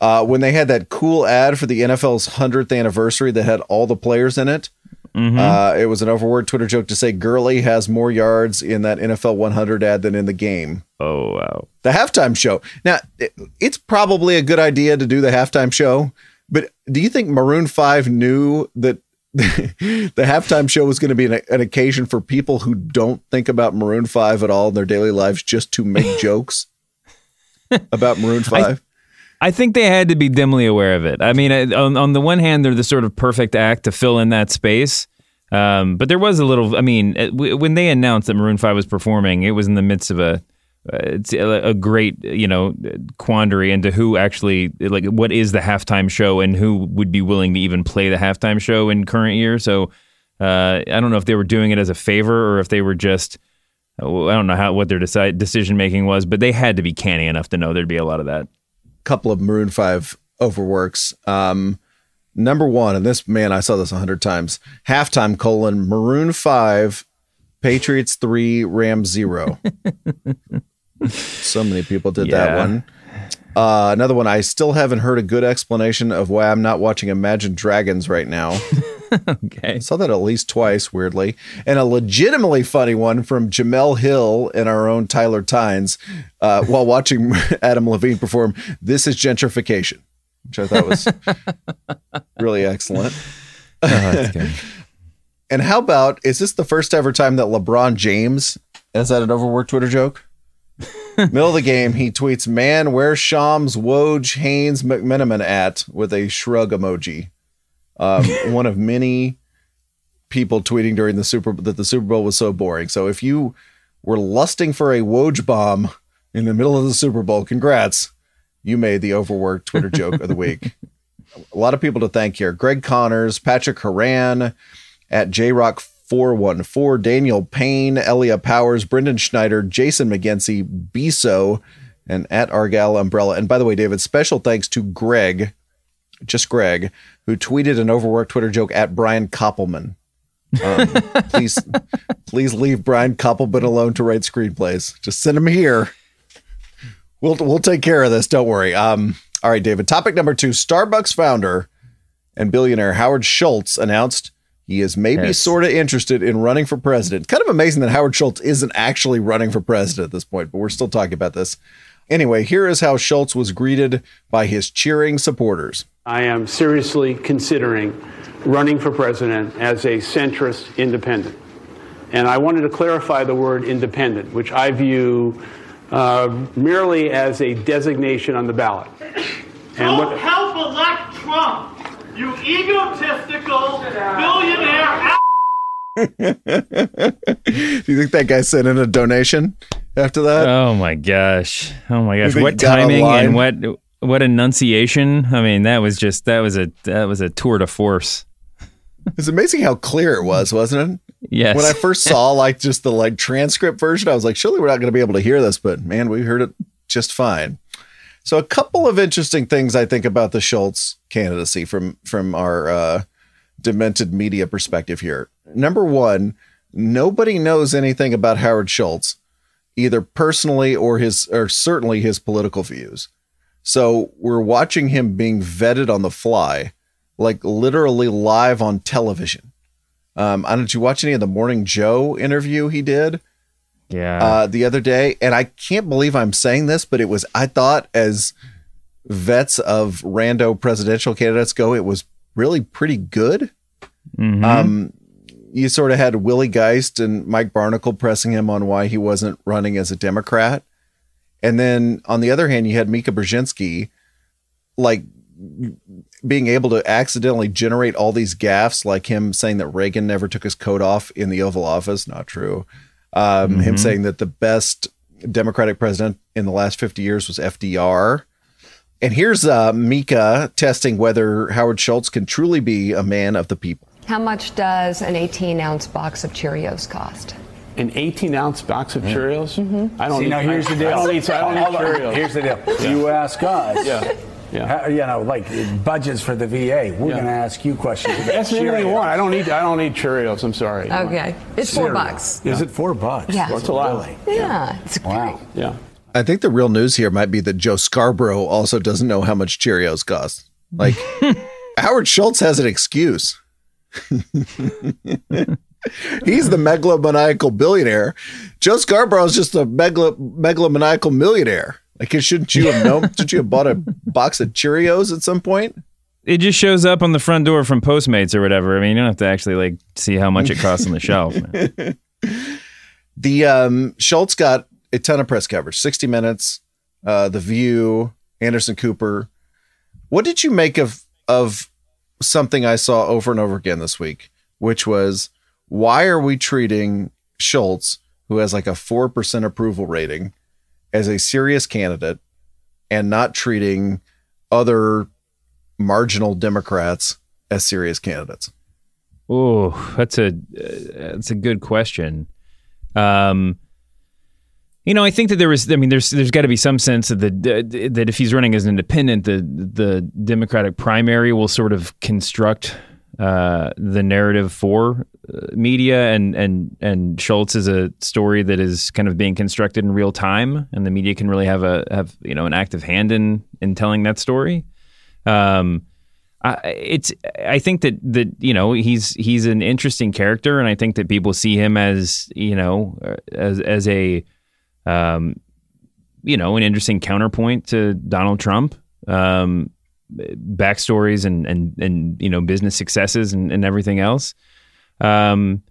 Uh, when they had that cool ad for the NFL's hundredth anniversary that had all the players in it, uh, it was an overword Twitter joke to say Gurley has more yards in that NFL 100 ad than in the game. oh wow. The halftime show. Now, it- it's probably a good idea to do the halftime show, but do you think Maroon 5 knew that the halftime show was going to be an, an occasion for people who don't think about Maroon 5 at all in their daily lives just to make jokes about Maroon 5? I think they had to be dimly aware of it. I mean, on, on the one hand, they're the sort of perfect act to fill in that space. Um, but there was a little. I mean, when they announced that Maroon Five was performing, it was in the midst of a it's a, great you know quandary into who actually like what is the halftime show and who would be willing to even play the halftime show in current year. So uh, I don't know if they were doing it as a favor or if they were just. I don't know how what their decide, decision making was, but they had to be canny enough to know there'd be a lot of that. couple of Maroon 5 overworks. Um, number one, and this, man, I saw this a hundred times. Halftime colon, Maroon 5, Patriots 3, Rams 0. so many people did that one. Uh, another one, I still haven't heard a good explanation of why I'm not watching Imagine Dragons right now. Okay. I saw that at least twice, weirdly. And a legitimately funny one from Jemele Hill and our own Tyler Tynes uh, while watching Adam Levine perform This is Gentrification, which I thought was really excellent. And how about, is this the first ever time that LeBron James has had an overworked Twitter joke? Middle of the game, he tweets, Man, where's Shams, Woj, Haynes, McMenamin at? with a shrug emoji. Um, one of many people tweeting during the Super that the Super Bowl was so boring. So if you were lusting for a Woj bomb in the middle of the Super Bowl, congrats. You made the overworked Twitter joke of the week. A lot of people to thank here. Greg Connors, Patrick Haran, at JRock414, Daniel Payne, Elia Powers, Brendan Schneider, Jason McGinsey, Biso, and at Argyle Umbrella. And by the way, David, special thanks to Greg, just Greg, who tweeted an overworked Twitter joke at Brian Koppelman. Um, please, please leave Brian Koppelman alone to write screenplays. Just send him here. We'll we'll take care of this. Don't worry. Um, all right, David. Topic number two: Starbucks founder and billionaire Howard Schultz announced He is maybe Yes. sort of interested in running for president. Kind of amazing that Howard Schultz isn't actually running for president at this point, but we're still talking about this. Anyway, here is how Schultz was greeted by his cheering supporters. I am seriously considering running for president as a centrist independent. And I wanted to clarify the word independent, which I view uh, merely as a designation on the ballot. And Don't what, help elect Trump, you egotistical billionaire. Do you think that guy sent in a donation after that? Oh my gosh! Oh my gosh! What timing and what what enunciation? I mean, that was just that was a that was a tour de force. It's amazing how clear it was, wasn't it? Yes. When I first saw like just the like transcript version, I was like, surely we're not going to be able to hear this, but man, we heard it just fine. So a couple of interesting things I think about the Schultz candidacy from from our uh, demented media perspective here. Number one, nobody knows anything about Howard Schultz, either personally or his or certainly his political views. So we're watching him being vetted on the fly, like literally live on television. Um, I don't. Did you watch any of the Morning Joe interview he did yeah. uh, the other day? And I can't believe I'm saying this, but it was. I thought as vets of rando presidential candidates go, it was really pretty good. Mhm. Um, you sort of had Willie Geist and Mike Barnicle pressing him on why he wasn't running as a Democrat. And then on the other hand, you had Mika Brzezinski like being able to accidentally generate all these gaffes, like him saying that Reagan never took his coat off in the Oval Office. Not true. Um, Him saying that the best Democratic president in the last 50 years was FDR. And here's uh, Mika testing whether Howard Schultz can truly be a man of the people. How much does an 18 ounce box of Cheerios cost? an 18 ounce box of Cheerios? I don't See, eat, now here's I, the deal. I don't eat, I don't eat Cheerios. Here's the deal. You ask us. Yeah. Yeah. how- you know, like budgets for the VA. We're Yeah. going to ask you questions. about Ask me anything you want. I don't eat. I don't need Cheerios. I'm sorry. Okay. It's four Cereal. bucks. Is it four bucks? Yeah. That's a lot. Yeah. It's Wow. Yeah. I think the real news here might be that Joe Scarborough also doesn't know how much Cheerios cost. Like Howard Schultz has an excuse. He's the megalomaniacal billionaire. Joe Scarborough is just a megalo- megalomaniacal millionaire. Like, shouldn't you have known? shouldn't you have bought a box of Cheerios at some point? it just shows up on the front door from Postmates or whatever. I mean, you don't have to actually like see how much it costs on the shelf. man. The um, Schultz got a ton of press coverage. Sixty Minutes, uh, The View, Anderson Cooper. What did you make of of something I saw over and over again this week, which was why are we treating Schultz, who has like a four percent approval rating, as a serious candidate, and not treating other marginal Democrats as serious candidates? Oh, that's a uh, that's a good question. Um, you know, I think that there was. I mean, there's there's got to be some sense of the that if he's running as an independent, the the Democratic primary will sort of construct uh, the narrative for uh, media, and and and Schultz is a story that is kind of being constructed in real time, and the media can really have a have you know an active hand in in telling that story. Um, I, it's I think that that you know he's he's an interesting character, and I think that people see him as you know uh, as as a um, you know an interesting counterpoint to Donald Trump. Um, backstories and and and you know business successes and, and everything else. Um,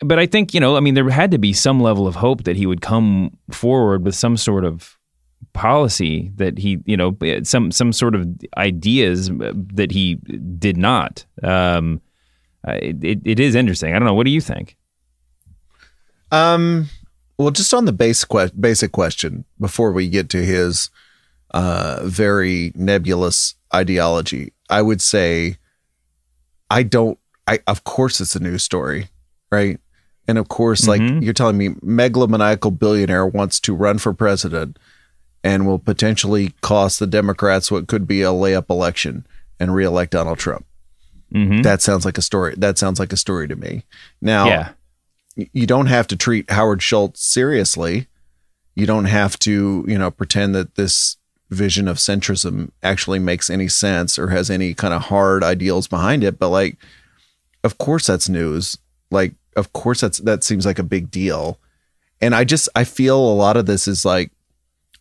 but I think you know, I mean, there had to be some level of hope that he would come forward with some sort of policy that he, you know, some some sort of ideas that he did not. Um, uh, it, it, it is interesting. I don't know. What do you think? Um, well, just on the base que- basic question before we get to his uh, very nebulous ideology, I would say I don't. I of course it's a news story, right? And of course, like you're telling me, megalomaniacal billionaire wants to run for president and will potentially cost the Democrats what could be a layup election and reelect Donald Trump. Mhm. That sounds like a story. That sounds like a story to me. Now, yeah. you don't have to treat Howard Schultz seriously. You don't have to, you know, pretend that this vision of centrism actually makes any sense or has any kind of hard ideals behind it. But like, of course that's news. Like, of course that's that seems like a big deal. And I just I feel a lot of this is like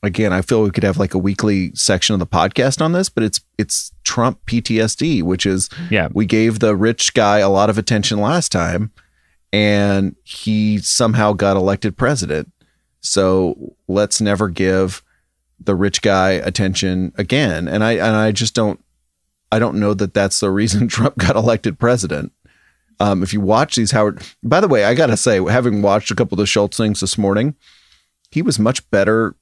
again, I feel we could have like a weekly section of the podcast on this, but it's it's Trump PTSD, which is Yeah. we gave the rich guy a lot of attention last time and he somehow got elected president. So let's never give the rich guy attention again. And I and I just don't I don't know that that's the reason Trump got elected president. Um, if you watch these Howard, by the way, I gotta say, having watched a couple of the Schultz things this morning, he was much better.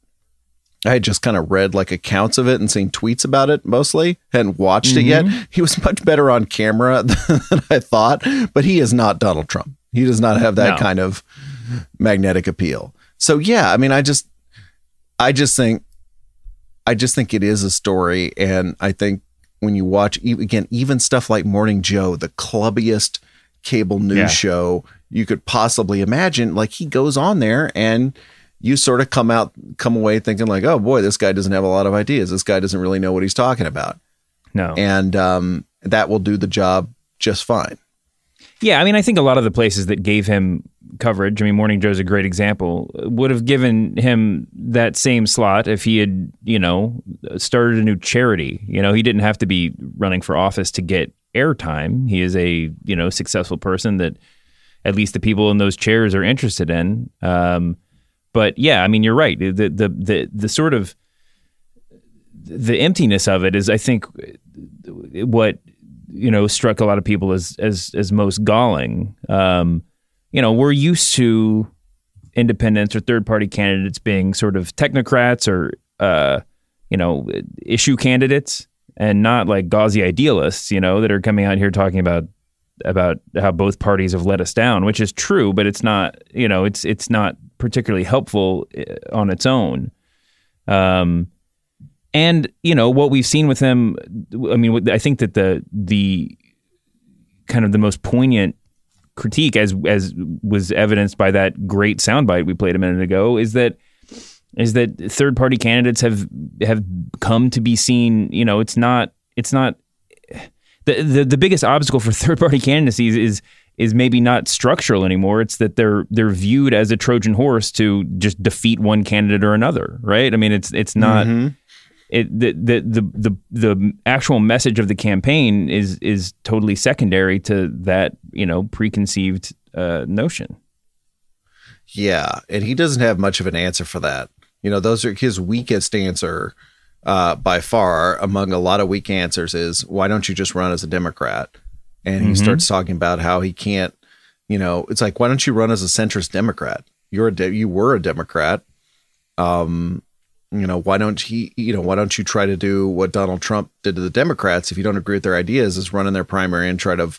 I had just kind of read like accounts of it and seen tweets about it mostly. Hadn't watched it yet. He was much better on camera than I thought, but he is not Donald Trump. He does not have that No. kind of magnetic appeal. So yeah, I mean, I just, I just think, I just think it is a story, and I think when you watch again, even stuff like Morning Joe, the clubbiest cable news Yeah. show you could possibly imagine, like he goes on there and you sort of come out, come away thinking like, oh boy, this guy doesn't have a lot of ideas. This guy doesn't really know what he's talking about, No. and um, that will do the job just fine. Yeah, I mean, I think a lot of the places that gave him coverage, I mean, Morning Joe's a great example, would have given him that same slot if he had, you know, started a new charity. You know, he didn't have to be running for office to get airtime. He is a, you know, successful person that at least the people in those chairs are interested in. Um, but yeah, I mean, you're right. The the the the sort of the emptiness of it is, I think, what you know struck a lot of people as as as most galling. Um, you know, we're used to independents or third party candidates being sort of technocrats or uh, you know issue candidates and not like gauzy idealists. You know, that are coming out here talking about about how both parties have let us down, which is true, but it's not. You know, it's it's not particularly helpful uh, on its own. Um, and you know what we've seen with them. I mean, I think that the the kind of the most poignant critique, as as was evidenced by that great soundbite we played a minute ago, is that is that third party candidates have have come to be seen. You know, it's not it's not the the, the biggest obstacle for third party candidacies is is maybe not structural anymore. It's that they're they're viewed as a Trojan horse to just defeat one candidate or another, right? I mean, it's it's not mm-hmm. It the, the the the the actual message of the campaign is is totally secondary to that you know preconceived uh, notion. Yeah, and he doesn't have much of an answer for that. You know, those are his weakest answer uh, by far among a lot of weak answers is why don't you just run as a Democrat? And he starts talking about how he can't. You know, it's like why don't you run as a centrist Democrat? You're a de- you were a Democrat. Um, you know why don't he? You know why don't you try to do what Donald Trump did to the Democrats? If you don't agree with their ideas, is run in their primary and try to,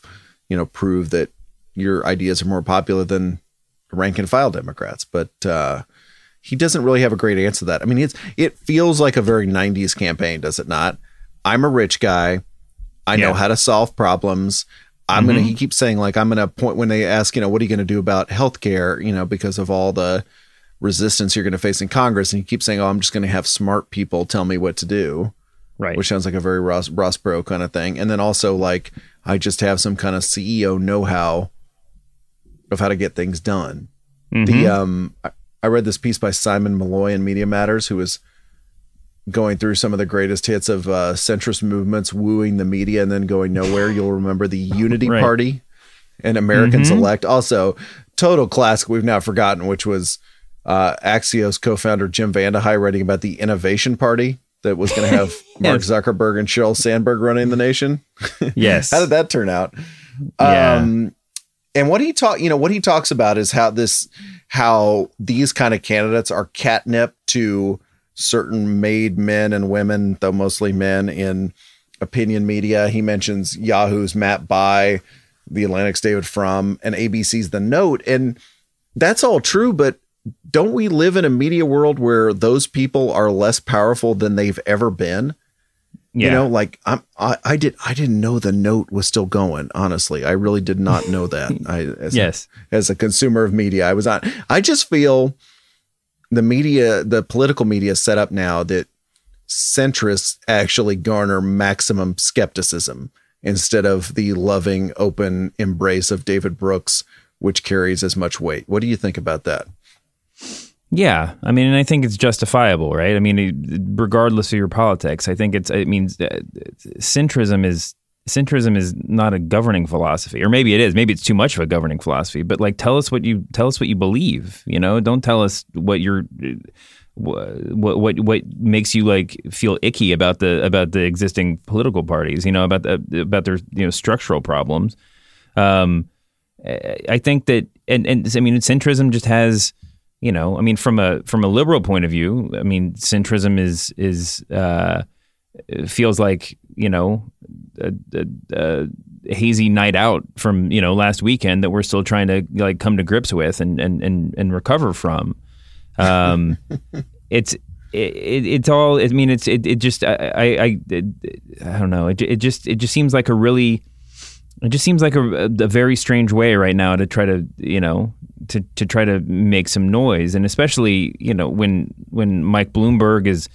you know, prove that your ideas are more popular than rank and file Democrats. But uh, he doesn't really have a great answer to that. I mean, it's it feels like a very '90s campaign, does it not? I'm a rich guy. I know how to solve problems. I'm gonna. He keeps saying like I'm gonna point when they ask, you know, what are you gonna do about healthcare? You know, because of all the resistance you're gonna face in Congress, and he keeps saying, oh, I'm just gonna have smart people tell me what to do Right. which sounds like a very Ross, Ross Perot kind of thing. And then also like I just have some kind of CEO know-how of how to get things done. The um, I, read this piece by Simon Maloy in Media Matters, who was going through some of the greatest hits of uh, centrist movements, wooing the media, and then going nowhere. You'll remember the Unity Right. Party and Americans Elect. Also, total classic we've now forgotten, which was uh, Axios co-founder Jim VandeHei writing about the Innovation Party that was going to have Mark Zuckerberg and Sheryl Sandberg running the nation. yes. How did that turn out? Yeah. Um, and what he talk, you know, what he talks about is how this, how these kind of candidates are catnip to certain made men and women, though mostly men in opinion media. He mentions Yahoo's Matt Bai, The Atlantic's David Frum, and ABC's The Note, and that's all true. But don't we live in a media world where those people are less powerful than they've ever been? yeah. You know, like I'm, I, I did, I didn't know the note was still going. Honestly, I really did not know that. I, as Yes. a, as a consumer of media, I was on. I just feel the media, the political media, set up now that centrists actually garner maximum skepticism, instead of the loving, open embrace of David Brooks, which carries as much weight. What do you think about that? Yeah, I mean, and I think it's justifiable, right? I mean, regardless of your politics, I think it's. It means uh, centrism is centrism is not a governing philosophy, or maybe it is. Maybe it's too much of a governing philosophy. But like, tell us what you tell us what you believe. You know, don't tell us what you're what what what makes you like feel icky about the about the existing political parties. You know, about the about their you know structural problems. Um, I think that, and and I mean, centrism just has you know, I mean, from a from a liberal point of view, I mean, centrism is is uh, feels like you know a, a, a, hazy night out from you know last weekend that we're still trying to like come to grips with and and and, and recover from. Um, it's it, it's all. I mean, it's it, it just I I I, I don't know. It, it just it just seems like a really it just seems like a, a, very strange way right now to try to you know to to try to make some noise, and especially you know when when Mike Bloomberg is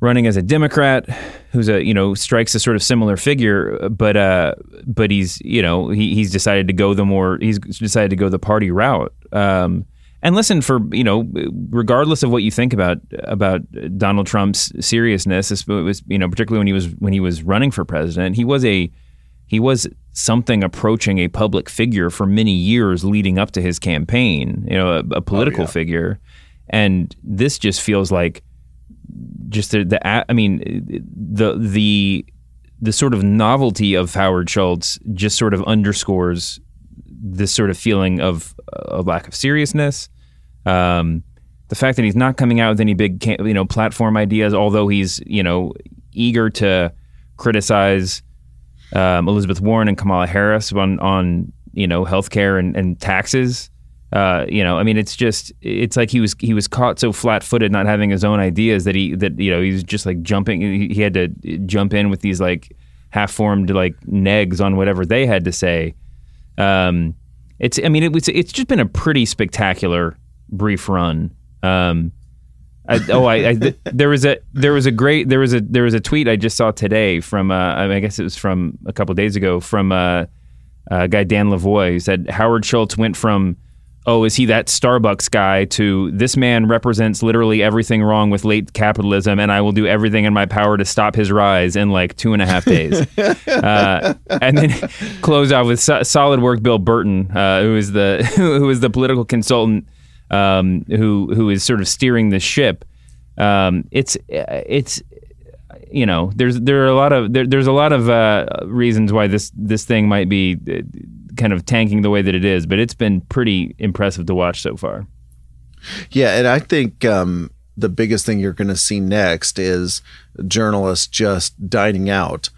running as a Democrat, who's a you know strikes a sort of similar figure, but uh, but he's you know he, he's decided to go the more he's decided to go the party route. Um, and listen, for you know, regardless of what you think about about Donald Trump's seriousness, it was you know particularly when he was when he was running for president, he was a he was something approaching a public figure for many years leading up to his campaign, you know, a, a political oh, yeah. figure. And this just feels like just the, the I mean the the the sort of novelty of Howard Schultz just sort of underscores this sort of feeling of a lack of seriousness. Um, the fact that he's not coming out with any big you know platform ideas, although he's you know eager to criticize um, Elizabeth Warren and Kamala Harris on on you know healthcare and, and taxes. Uh, you know, I mean, it's just it's like he was he was caught so flat footed, not having his own ideas that he that you know he was just like jumping. He, he had to jump in with these like half formed like negs on whatever they had to say. Um, it's I mean it was it's just been a pretty spectacular brief run. Um, I, oh, I, I th- there was a there was a great there was a there was a tweet I just saw today from uh, I, mean, I guess it was from a couple days ago from uh, a guy Dan Lavoie who said Howard Schultz went from oh is he that Starbucks guy to this man represents literally everything wrong with late capitalism and I will do everything in my power to stop his rise in like two and a half days. Uh, and then close out with so- solid work Bill Burton uh, who is the who is the political consultant um, who who is sort of steering the ship. Um, it's it's you know there's there are a lot of there, there's a lot of uh, reasons why this this thing might be uh, kind of tanking the way that it is, but it's been pretty impressive to watch so far. Yeah, and I think um, the biggest thing you're going to see next is journalists just dining out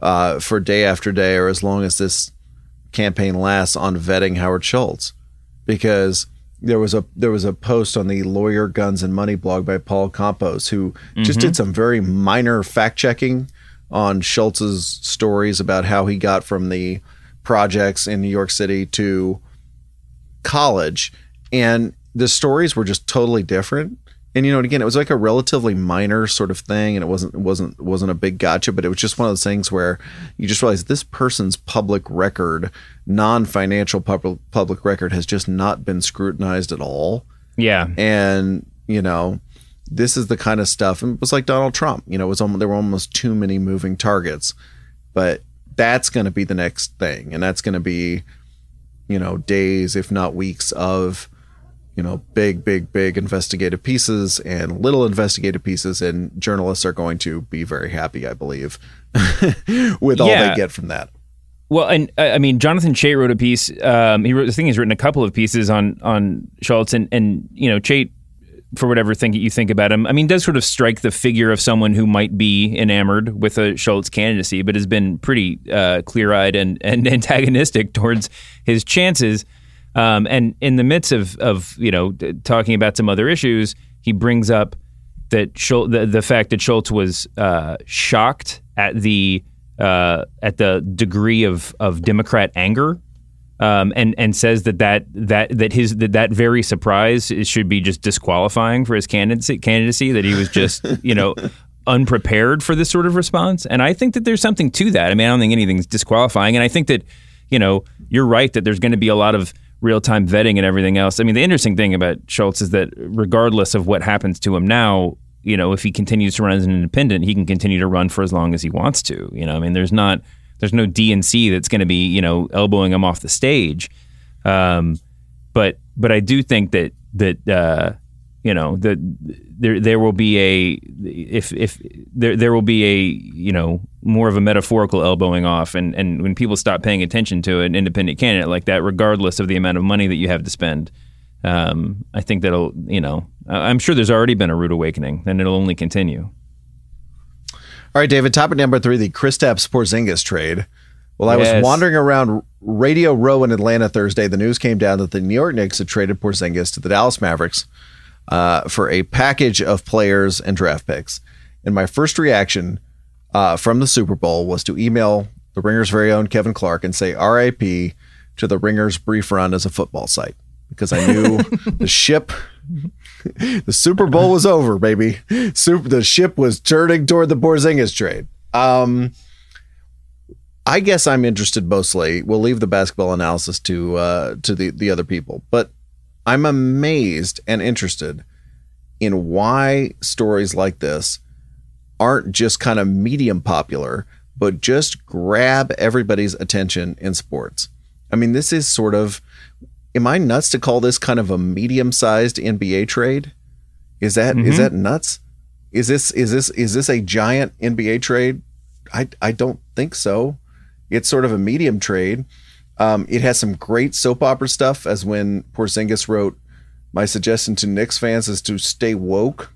uh, for day after day, or as long as this campaign lasts, on vetting Howard Schultz, because there was a there was a post on the lawyer guns and money blog by Paul Campos who mm-hmm. just did some very minor fact checking on Schultz's stories about how he got from the projects in New York City to college and the stories were just totally different and you know, again, it was like a relatively minor sort of thing, and it wasn't it wasn't wasn't a big gotcha, but it was just one of those things where you just realize this person's public record, non-financial public public record, has just not been scrutinized at all. Yeah, and you know, this is the kind of stuff. And it was like Donald Trump. You know, it was almost, there were almost too many moving targets, but that's going to be the next thing, and that's going to be, you know, days if not weeks of you know, big, big, big investigative pieces and little investigative pieces, and journalists are going to be very happy, I believe, with all yeah. they get from that. Well, and I mean, Jonathan Chait wrote a piece. Um, he wrote the thing. He's written a couple of pieces on on Schultz, and and you know, Chait, for whatever thing you think about him, I mean, does sort of strike the figure of someone who might be enamored with a Schultz candidacy, but has been pretty uh, clear eyed and and antagonistic towards his chances. Um, and in the midst of, of you know talking about some other issues, he brings up that Schultz, the, the fact that Schultz was uh, shocked at the uh, at the degree of of Democrat anger, um, and and says that that that that his that, that very surprise should be just disqualifying for his candidacy. Candidacy that he was just you know unprepared for this sort of response. And I think that there's something to that. I mean, I don't think anything's disqualifying. And I think that, you know, you're right that there's going to be a lot of real time vetting and everything else. I mean, the interesting thing about Schultz is that regardless of what happens to him now, you know, if he continues to run as an independent, he can continue to run for as long as he wants to. You know, I mean, there's not, there's no DNC that's going to be, you know, elbowing him off the stage. Um, but, but I do think that, that, uh, you know, that there, there will be a, if, if there, there will be a, you know, more of a metaphorical elbowing off. And, and when people stop paying attention to an independent candidate like that, regardless of the amount of money that you have to spend, um, I think that'll, you know, I'm sure there's already been a rude awakening, and it'll only continue. All right, David. Topic number three: the Kristaps Porzingis trade. Well, I Yes. was wandering around Radio Row in Atlanta Thursday. The news came down that the New York Knicks had traded Porzingis to the Dallas Mavericks uh, for a package of players and draft picks. And my first reaction uh, from the Super Bowl was to email the Ringer's very own Kevin Clark and say "R.I.P." to the Ringer's brief run as a football site because I knew the ship the Super Bowl was over, baby. Super, the ship was turning toward the Porzingis trade. Um, I guess I'm interested mostly. We'll leave the basketball analysis to uh, to the the other people, but I'm amazed and interested in why stories like this aren't just kind of medium popular, but just grab everybody's attention in sports. I mean, this is sort of am I nuts to call this kind of a medium-sized NBA trade? Is that is mm-hmm. that nuts? Is this is this is this a giant NBA trade? I I don't think so. It's sort of a medium trade. Um, it has some great soap opera stuff, as when Porzingis wrote, "My suggestion to Knicks fans is to stay woke."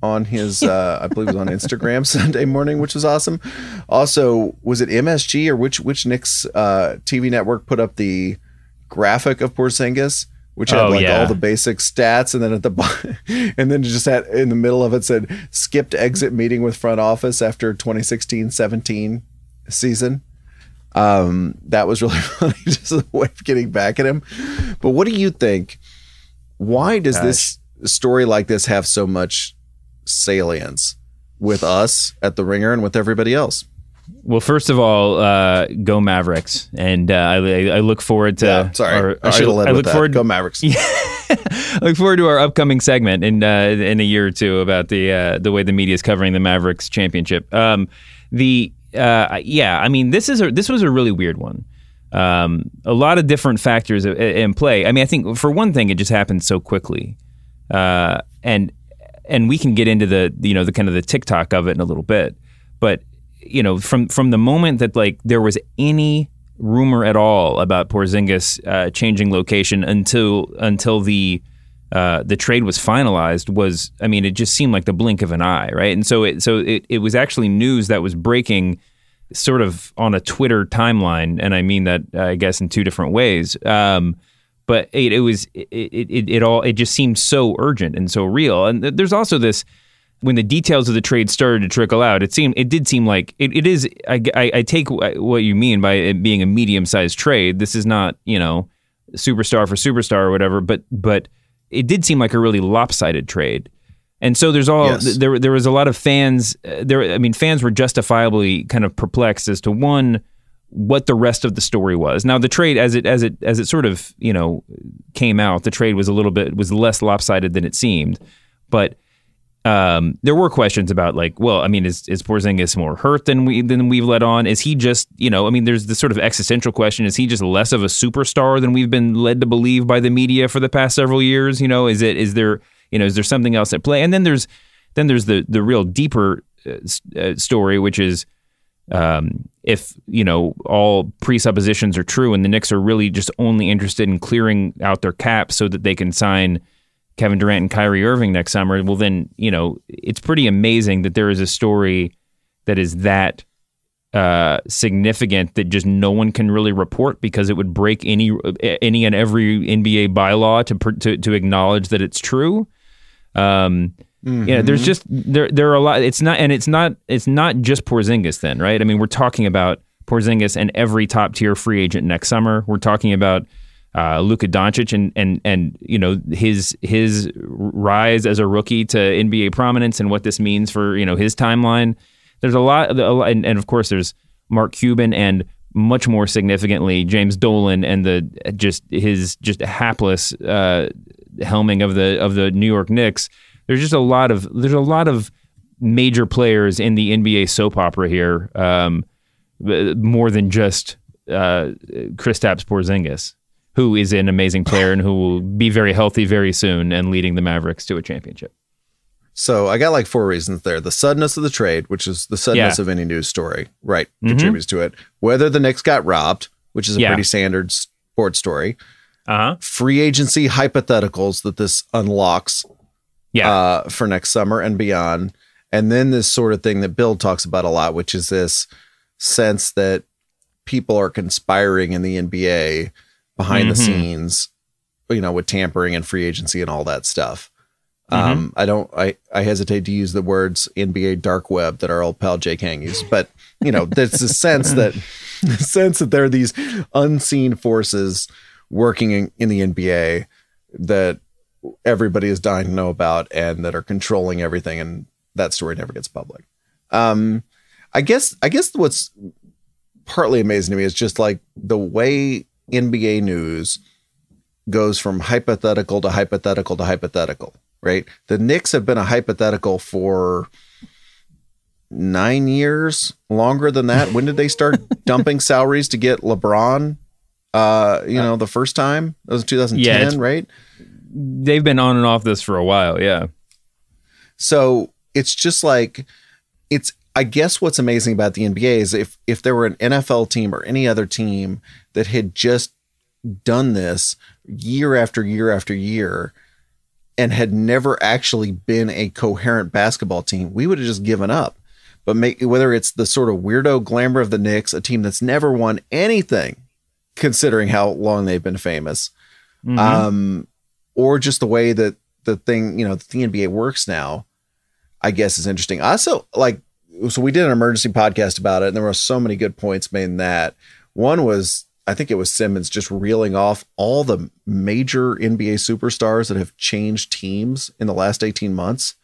On his, uh, I believe it was on Instagram Sunday morning, which was awesome. Also, was it MSG or which which Knicks uh, TV network put up the graphic of Porzingis, which had Oh, like yeah. all the basic stats, and then at the bottom, and then just had in the middle of it said skipped exit meeting with front office after 2016-17 season. Um, that was really funny, just a way of getting back at him. But what do you think? Why does this story like this have so much salience with us at the Ringer and with everybody else? Well, first of all, uh, go Mavericks, and uh, I, I look forward to. Yeah, sorry, our- I should have I led with look that. forward. Go Mavericks. I look forward to our upcoming segment in uh, in a year or two about the uh, the way the media is covering the Mavericks championship. Um, the uh, yeah, I mean this is a this was a really weird one. Um, a lot of different factors in play. I mean, I think for one thing, it just happened so quickly, uh, and and we can get into the you know the kind of the TikTok of it in a little bit, but you know from from the moment that like there was any rumor at all about Porzingis uh, changing location until until the uh, the trade was finalized was I mean it just seemed like the blink of an eye right and so it so it, it was actually news that was breaking sort of on a Twitter timeline and I mean that I guess in two different ways um, but it, it was it, it, it, all it just seemed so urgent and so real and th- there's also this when the details of the trade started to trickle out, it seemed it did seem like it, it is. I, I, I take what you mean by it being a medium sized trade. This is not you know superstar for superstar or whatever, but but it did seem like a really lopsided trade. And so there's all Yes. there. There was a lot of fans. Uh, there, I mean, fans were justifiably kind of perplexed as to one what the rest of the story was. Now the trade, as it as it as it sort of you know came out, the trade was a little bit was less lopsided than it seemed, but um, there were questions about like, well, I mean, is is Porzingis more hurt than we than we've let on? Is he just, you know, I mean, there's this sort of existential question: is he just less of a superstar than we've been led to believe by the media for the past several years? You know, is it is there, you know, is there something else at play? And then there's then there's the the real deeper uh, uh, story, which is um, if you know all presuppositions are true, and the Knicks are really just only interested in clearing out their cap so that they can sign Kevin Durant and Kyrie Irving next summer, well, then you know it's pretty amazing that there is a story that is that uh, significant that just no one can really report because it would break any any and every NBA bylaw to to to acknowledge that it's true. Um, You know, there's just there there are a lot. It's not and it's not it's not just Porzingis then, right? I mean, we're talking about Porzingis and every top tier free agent next summer. We're talking about uh, Luka Doncic and and and you know his his rise as a rookie to NBA prominence and what this means for you know his timeline. There's a lot, a lot and, and of course there's Mark Cuban and much more significantly James Dolan and the just his just hapless uh, helming of the of the New York Knicks. There's just a lot of there's a lot of major players in the NBA soap opera here, um, more than just uh, Kristaps Porzingis who is an amazing player and who will be very healthy very soon and leading the Mavericks to a championship. So I got like four reasons there. The suddenness of the trade, which is the suddenness Yeah. of any news story, right, Mhm. contributes to it. Whether the Knicks got robbed, which is a Yeah. pretty standard sports story. Uh-huh. Free agency hypotheticals that this unlocks yeah. uh, for next summer and beyond. And then this sort of thing that Bill talks about a lot, which is this sense that people are conspiring in the NBA behind the Mhm. scenes, you know, with tampering and free agency and all that stuff. Mm-hmm. Um, I don't, I, I hesitate to use the words NBA dark web that our old pal Jay Kang used, but you know, there's a sense that, the sense that there are these unseen forces working in, in the NBA that everybody is dying to know about and that are controlling everything. And that story never gets public. Um, I guess, I guess what's partly amazing to me is just like the way NBA news goes from hypothetical to hypothetical to hypothetical, right? The Knicks have been a hypothetical for nine years, longer than that. When did they start dumping salaries to get LeBron? Uh, you know, the first time that was 2010, Yeah, right? They've been on and off this for a while. Yeah. So it's just like it's I guess what's amazing about the NBA is if if there were an NFL team or any other team that had just done this year after year after year and had never actually been a coherent basketball team, we would have just given up. But make, whether it's the sort of weirdo glamour of the Knicks, a team that's never won anything, considering how long they've been famous, Mhm. um, or just the way that the thing, you know, the NBA works now, I guess is interesting. Also like, so we did an emergency podcast about it, and there were so many good points made in that. One was, I think it was Simmons just reeling off all the major NBA superstars that have changed teams in the last 18 months.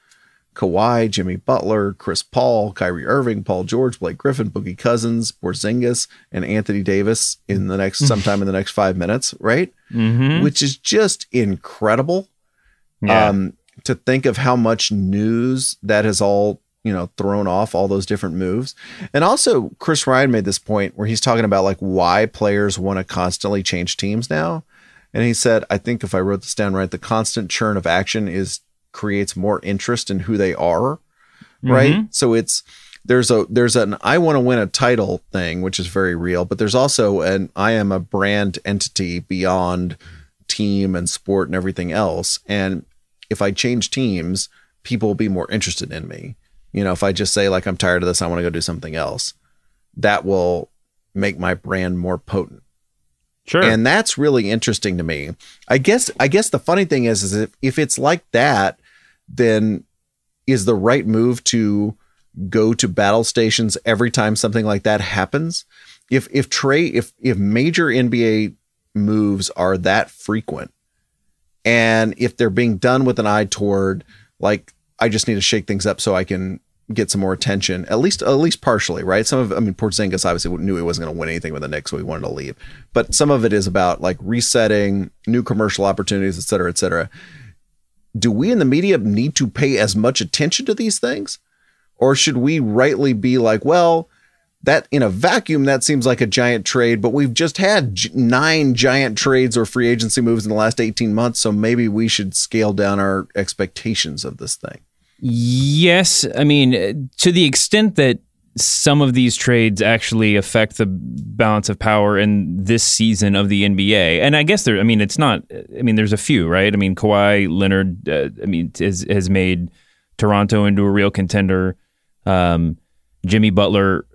Kawhi, Jimmy Butler, Chris Paul, Kyrie Irving, Paul George, Blake Griffin, Boogie Cousins, Porzingis, and Anthony Davis in the next sometime in the next five minutes, right? Mhm. Which is just incredible. Yeah. Um, to think of how much news that has all you know thrown off all those different moves, and also Chris Ryan made this point where he's talking about like why players want to constantly change teams now, and he said, I think if I wrote this down right, the constant churn of action is creates more interest in who they are, right? Mhm. So it's there's a there's an I want to win a title thing, which is very real, but there's also an I am a brand entity beyond team and sport and everything else. And if I change teams, people will be more interested in me. You know, if I just say like I'm tired of this, I want to go do something else, that will make my brand more potent. Sure. And that's really interesting to me. I guess I guess the funny thing is is if, if it's like that, then is the right move to go to battle stations every time something like that happens? If if trade if if major NBA moves are that frequent and if they're being done with an eye toward like I just need to shake things up so I can get some more attention, at least at least partially, right? Some of I mean Porzingis obviously knew he wasn't going to win anything with the Knicks, so he wanted to leave. But some of it is about like resetting, new commercial opportunities, et cetera, et cetera. Do we in the media need to pay as much attention to these things? Or should we rightly be like, well, that in a vacuum, that seems like a giant trade, but we've just had j- nine giant trades or free agency moves in the last 18 months. So maybe we should scale down our expectations of this thing. Yes, I mean to the extent that some of these trades actually affect the balance of power in this season of the NBA, and I guess there. I mean, it's not. I mean, there's a few, right? I mean, Kawhi Leonard. Uh, I mean, has has made Toronto into a real contender. Um, Jimmy Butler,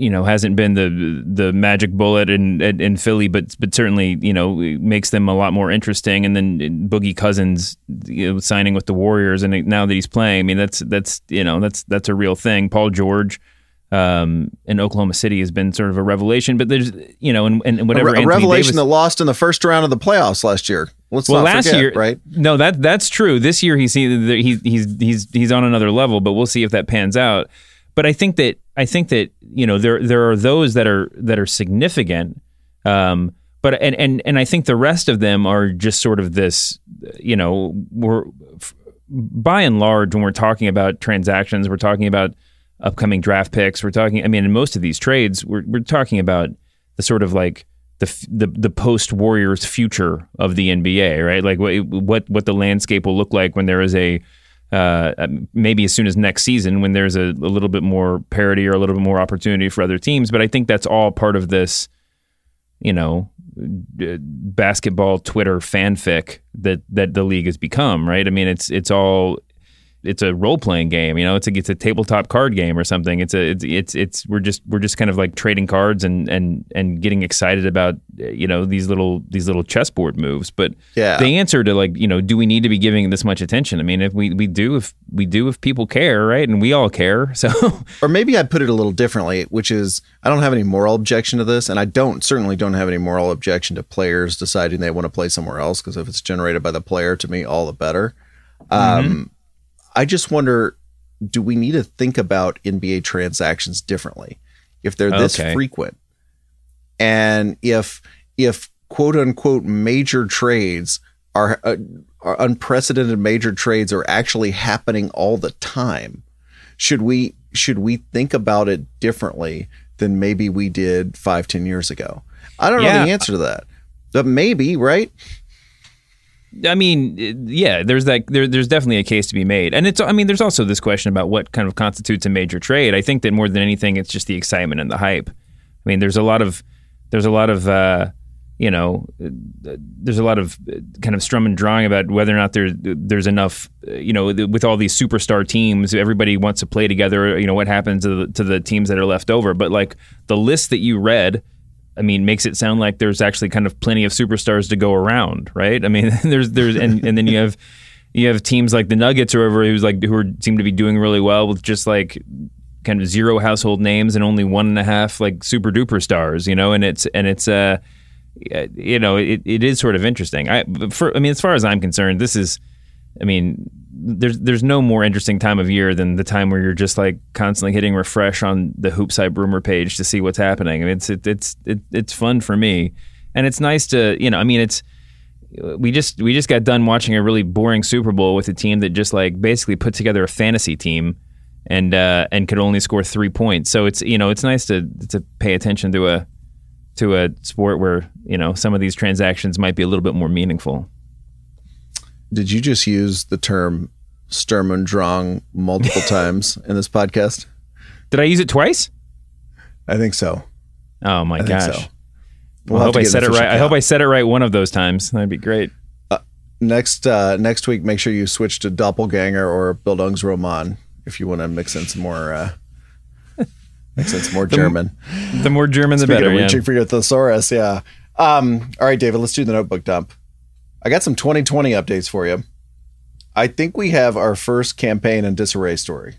you know, hasn't been the the magic bullet in, in in Philly, but but certainly you know makes them a lot more interesting. And then Boogie Cousins you know, signing with the Warriors, and now that he's playing, I mean that's that's you know that's that's a real thing. Paul George, um, in Oklahoma City has been sort of a revelation. But there's, you know, and, and A, whatever re- a revelation Davis, that lost in the first round of the playoffs last year. Let's well, last forget, year, right? No, that that's true. This year he's he's he's he's he's on another level, but we'll see if that pans out. But I think that I think that you know there there are those that are that are significant, um, but and and and I think the rest of them are just sort of this, you know, we're by and large when we're talking about transactions, we're talking about upcoming draft picks. We're talking, I mean, in most of these trades, we're we're talking about the sort of like the the the post Warriors future of the NBA, right? Like what what what the landscape will look like when there is a uh, maybe as soon as next season when there's a, a little bit more parity or a little bit more opportunity for other teams. But I think that's all part of this, you know, basketball Twitter fanfic that that the league has become, right? I mean, it's it's all it's a role playing game. You know, it's a it's a tabletop card game or something. It's a it's it's, it's we're just we're just kind of like trading cards and and and getting excited about you know these little these little chessboard moves. But Yeah. the answer to like you know do we need to be giving this much attention? I mean, if we we do if we do if people care, right? And we all care. So Or maybe I put it a little differently, which is I don't have any moral objection to this, and I don't certainly don't have any moral objection to players deciding they want to play somewhere else because if it's generated by the player, to me, all the better. Um, I just wonder, do we need to think about NBA transactions differently if they're this Okay. frequent, and if if quote unquote major trades are, uh, are unprecedented major trades are actually happening all the time should we should we think about it differently than maybe we did five ten years ago? I don't know the answer to that but maybe right I mean, yeah, there's that. There, there's definitely a case to be made, and it's. I mean, there's also this question about what kind of constitutes a major trade. I think that more than anything, it's just the excitement and the hype. I mean, there's a lot of, there's a lot of, uh, you know, uh, there's a lot of uh, kind of sturm und drang about whether or not there's there's enough. You know, with all these superstar teams, everybody wants to play together. You know, what happens to the, to the teams that are left over? But like the list that you read. I mean, makes it sound like there's actually kind of plenty of superstars to go around, right? I mean, there's there's and, and then you have you have teams like the Nuggets or whoever who's like who are, seem to be doing really well with just like kind of zero household names and only one and a half like super duper stars, you know, and it's and it's uh you know it, it is sort of interesting. I for I mean, as far as I'm concerned, this is I mean, there's there's no more interesting time of year than the time where you're just like constantly hitting refresh on the HoopsHype rumor page to see what's happening. I mean, it's it, it's it, it's fun for me, and it's nice to you know. I mean, it's we just we just got done watching a really boring Super Bowl with a team that just like basically put together a fantasy team and uh, and could only score three points. So it's you know it's nice to to pay attention to a to a sport where you know some of these transactions might be a little bit more meaningful. Did you just use the term sturm und drang multiple times in this podcast Did I use it twice? i think so Oh my I gosh! so. Well, We'll I hope I said it right. I hope. I said it right one of those times. That'd be great. next uh next week make sure you switch to doppelganger or bildungsroman if you want to mix in some more uh mix in some more german The more German, the Speaking better. of yeah. reaching for your thesaurus, yeah. Um, all right, David, let's do the notebook dump. I got some 2020 updates for you. I think we have our first campaign and disarray story,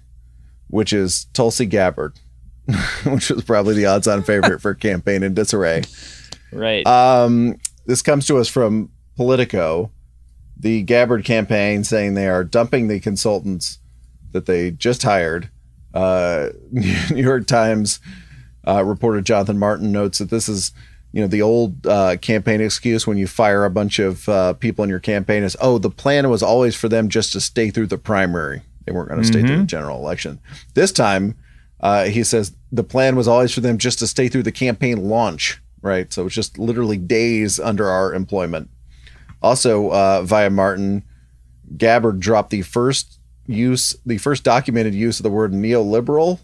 which is Tulsi Gabbard, which was probably the odds-on favorite for campaign and disarray. Right. Um, this comes to us from Politico, the Gabbard campaign saying they are dumping the consultants that they just hired. Uh, New York Times uh, reporter Jonathan Martin notes that this is, you know, the old uh, campaign excuse when you fire a bunch of uh, people in your campaign is, oh, the plan was always for them just to stay through the primary. They weren't going to stay through the general election. This time, uh, he says the plan was always for them just to stay through the campaign launch, right? So it's just literally days under our employment. Also, uh, via Martin, Gabbard dropped the first use, the first documented use of the word neoliberal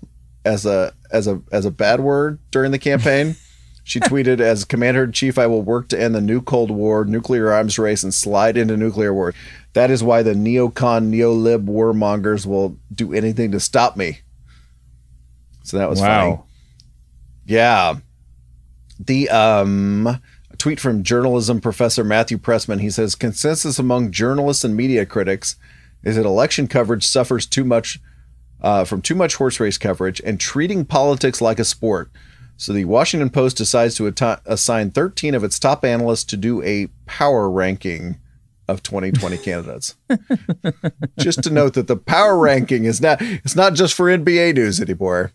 as a as a as a bad word during the campaign. She tweeted, "As Commander in Chief, I will work to end the new Cold War, nuclear arms race, and slide into nuclear war. That is why the neocon, neolib warmongers will do anything to stop me." So that was funny. wow. Yeah. The um a tweet from journalism professor Matthew Pressman. He says consensus among journalists and media critics is that election coverage suffers too much uh, from too much horse race coverage and treating politics like a sport. So the Washington Post decides to atti- assign 13 of its top analysts to do a power ranking of 2020 candidates. just to note that the power ranking is not it's not just for NBA news anymore.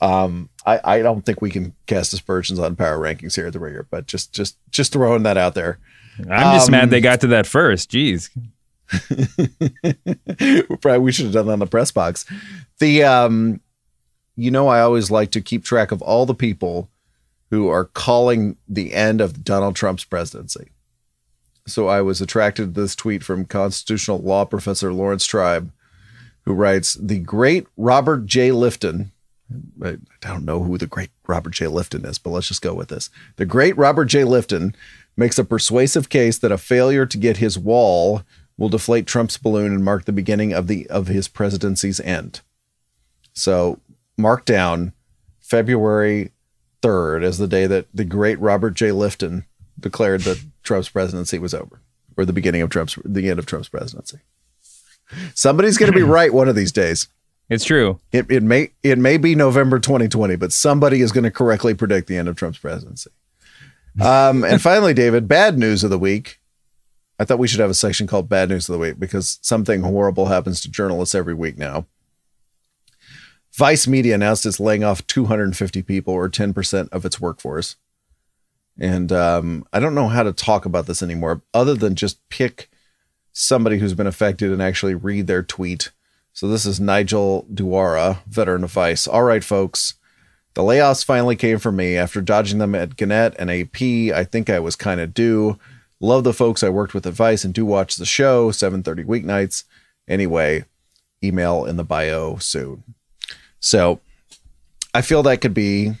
Um, I, I don't think we can cast aspersions on power rankings here at the Ringer, but just just just throwing that out there. I'm just Um, mad they got to that first. Jeez. Probably we should have done that on the press box. The um, you know, I always like to keep track of all the people who are calling the end of Donald Trump's presidency. So I was attracted to this tweet from constitutional law professor Laurence Tribe, who writes, "The great Robert J. Lifton." I don't know who the great Robert J. Lifton is, but let's just go with this. The great Robert J. Lifton makes a persuasive case that a failure to get his wall will deflate Trump's balloon and mark the beginning of the of his presidency's end. So mark down February 3rd as the day that the great Robert J. Lifton declared that Trump's presidency was over, or the beginning of Trump's the end of Trump's presidency. Somebody's going to be right one of these days. It's true. It, it may it may be November 2020, but somebody is going to correctly predict the end of Trump's presidency. Um, and finally, David, bad news of the week. I thought we should have a section called Bad News of the Week because something horrible happens to journalists every week now. Vice Media announced it's laying off 250 people or 10% of its workforce. And um, I don't know how to talk about this anymore other than just pick somebody who's been affected and actually read their tweet. So this is Nigel Duara, veteran of Vice. All right, folks. The layoffs finally came for me after dodging them at Gannett and AP. I think I was kind of due. Love the folks I worked with at Vice and do watch the show 7:30 weeknights. Anyway, email in the bio soon. So, I feel that could be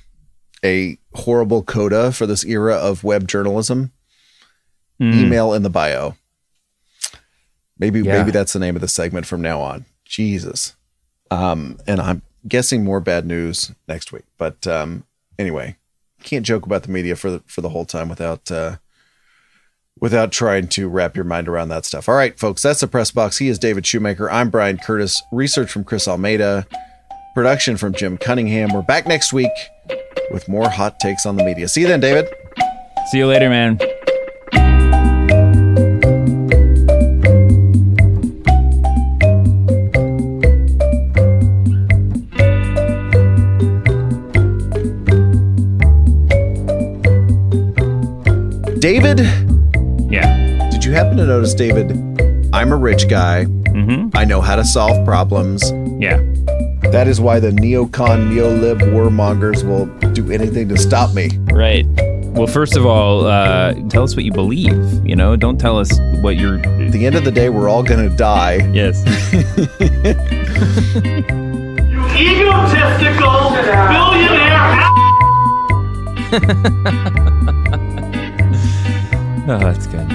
a horrible coda for this era of web journalism. Email in the bio. Maybe Yeah. maybe that's the name of the segment from now on. Jesus. Um, and I'm guessing more bad news next week. But um, anyway, can't joke about the media for the for the whole time without uh, without trying to wrap your mind around that stuff. All right, folks, that's the press box. He is David Shoemaker. I'm Bryan Curtis. Research from Chris Almeida. Production from Jim Cunningham. We're back next week with more hot takes on the media. See you then, David. See you later, man. David, Yeah. did you happen to notice, David? I'm a rich guy. Mm-hmm. I know how to solve problems. Yeah. That is why the neocon, neolib warmongers will do anything to stop me. Right. Well, first of all, uh, tell us what you believe. You know, don't tell us what you're. At the end of the day, we're all going to die. Yes. You egotistical billionaire. oh, that's good.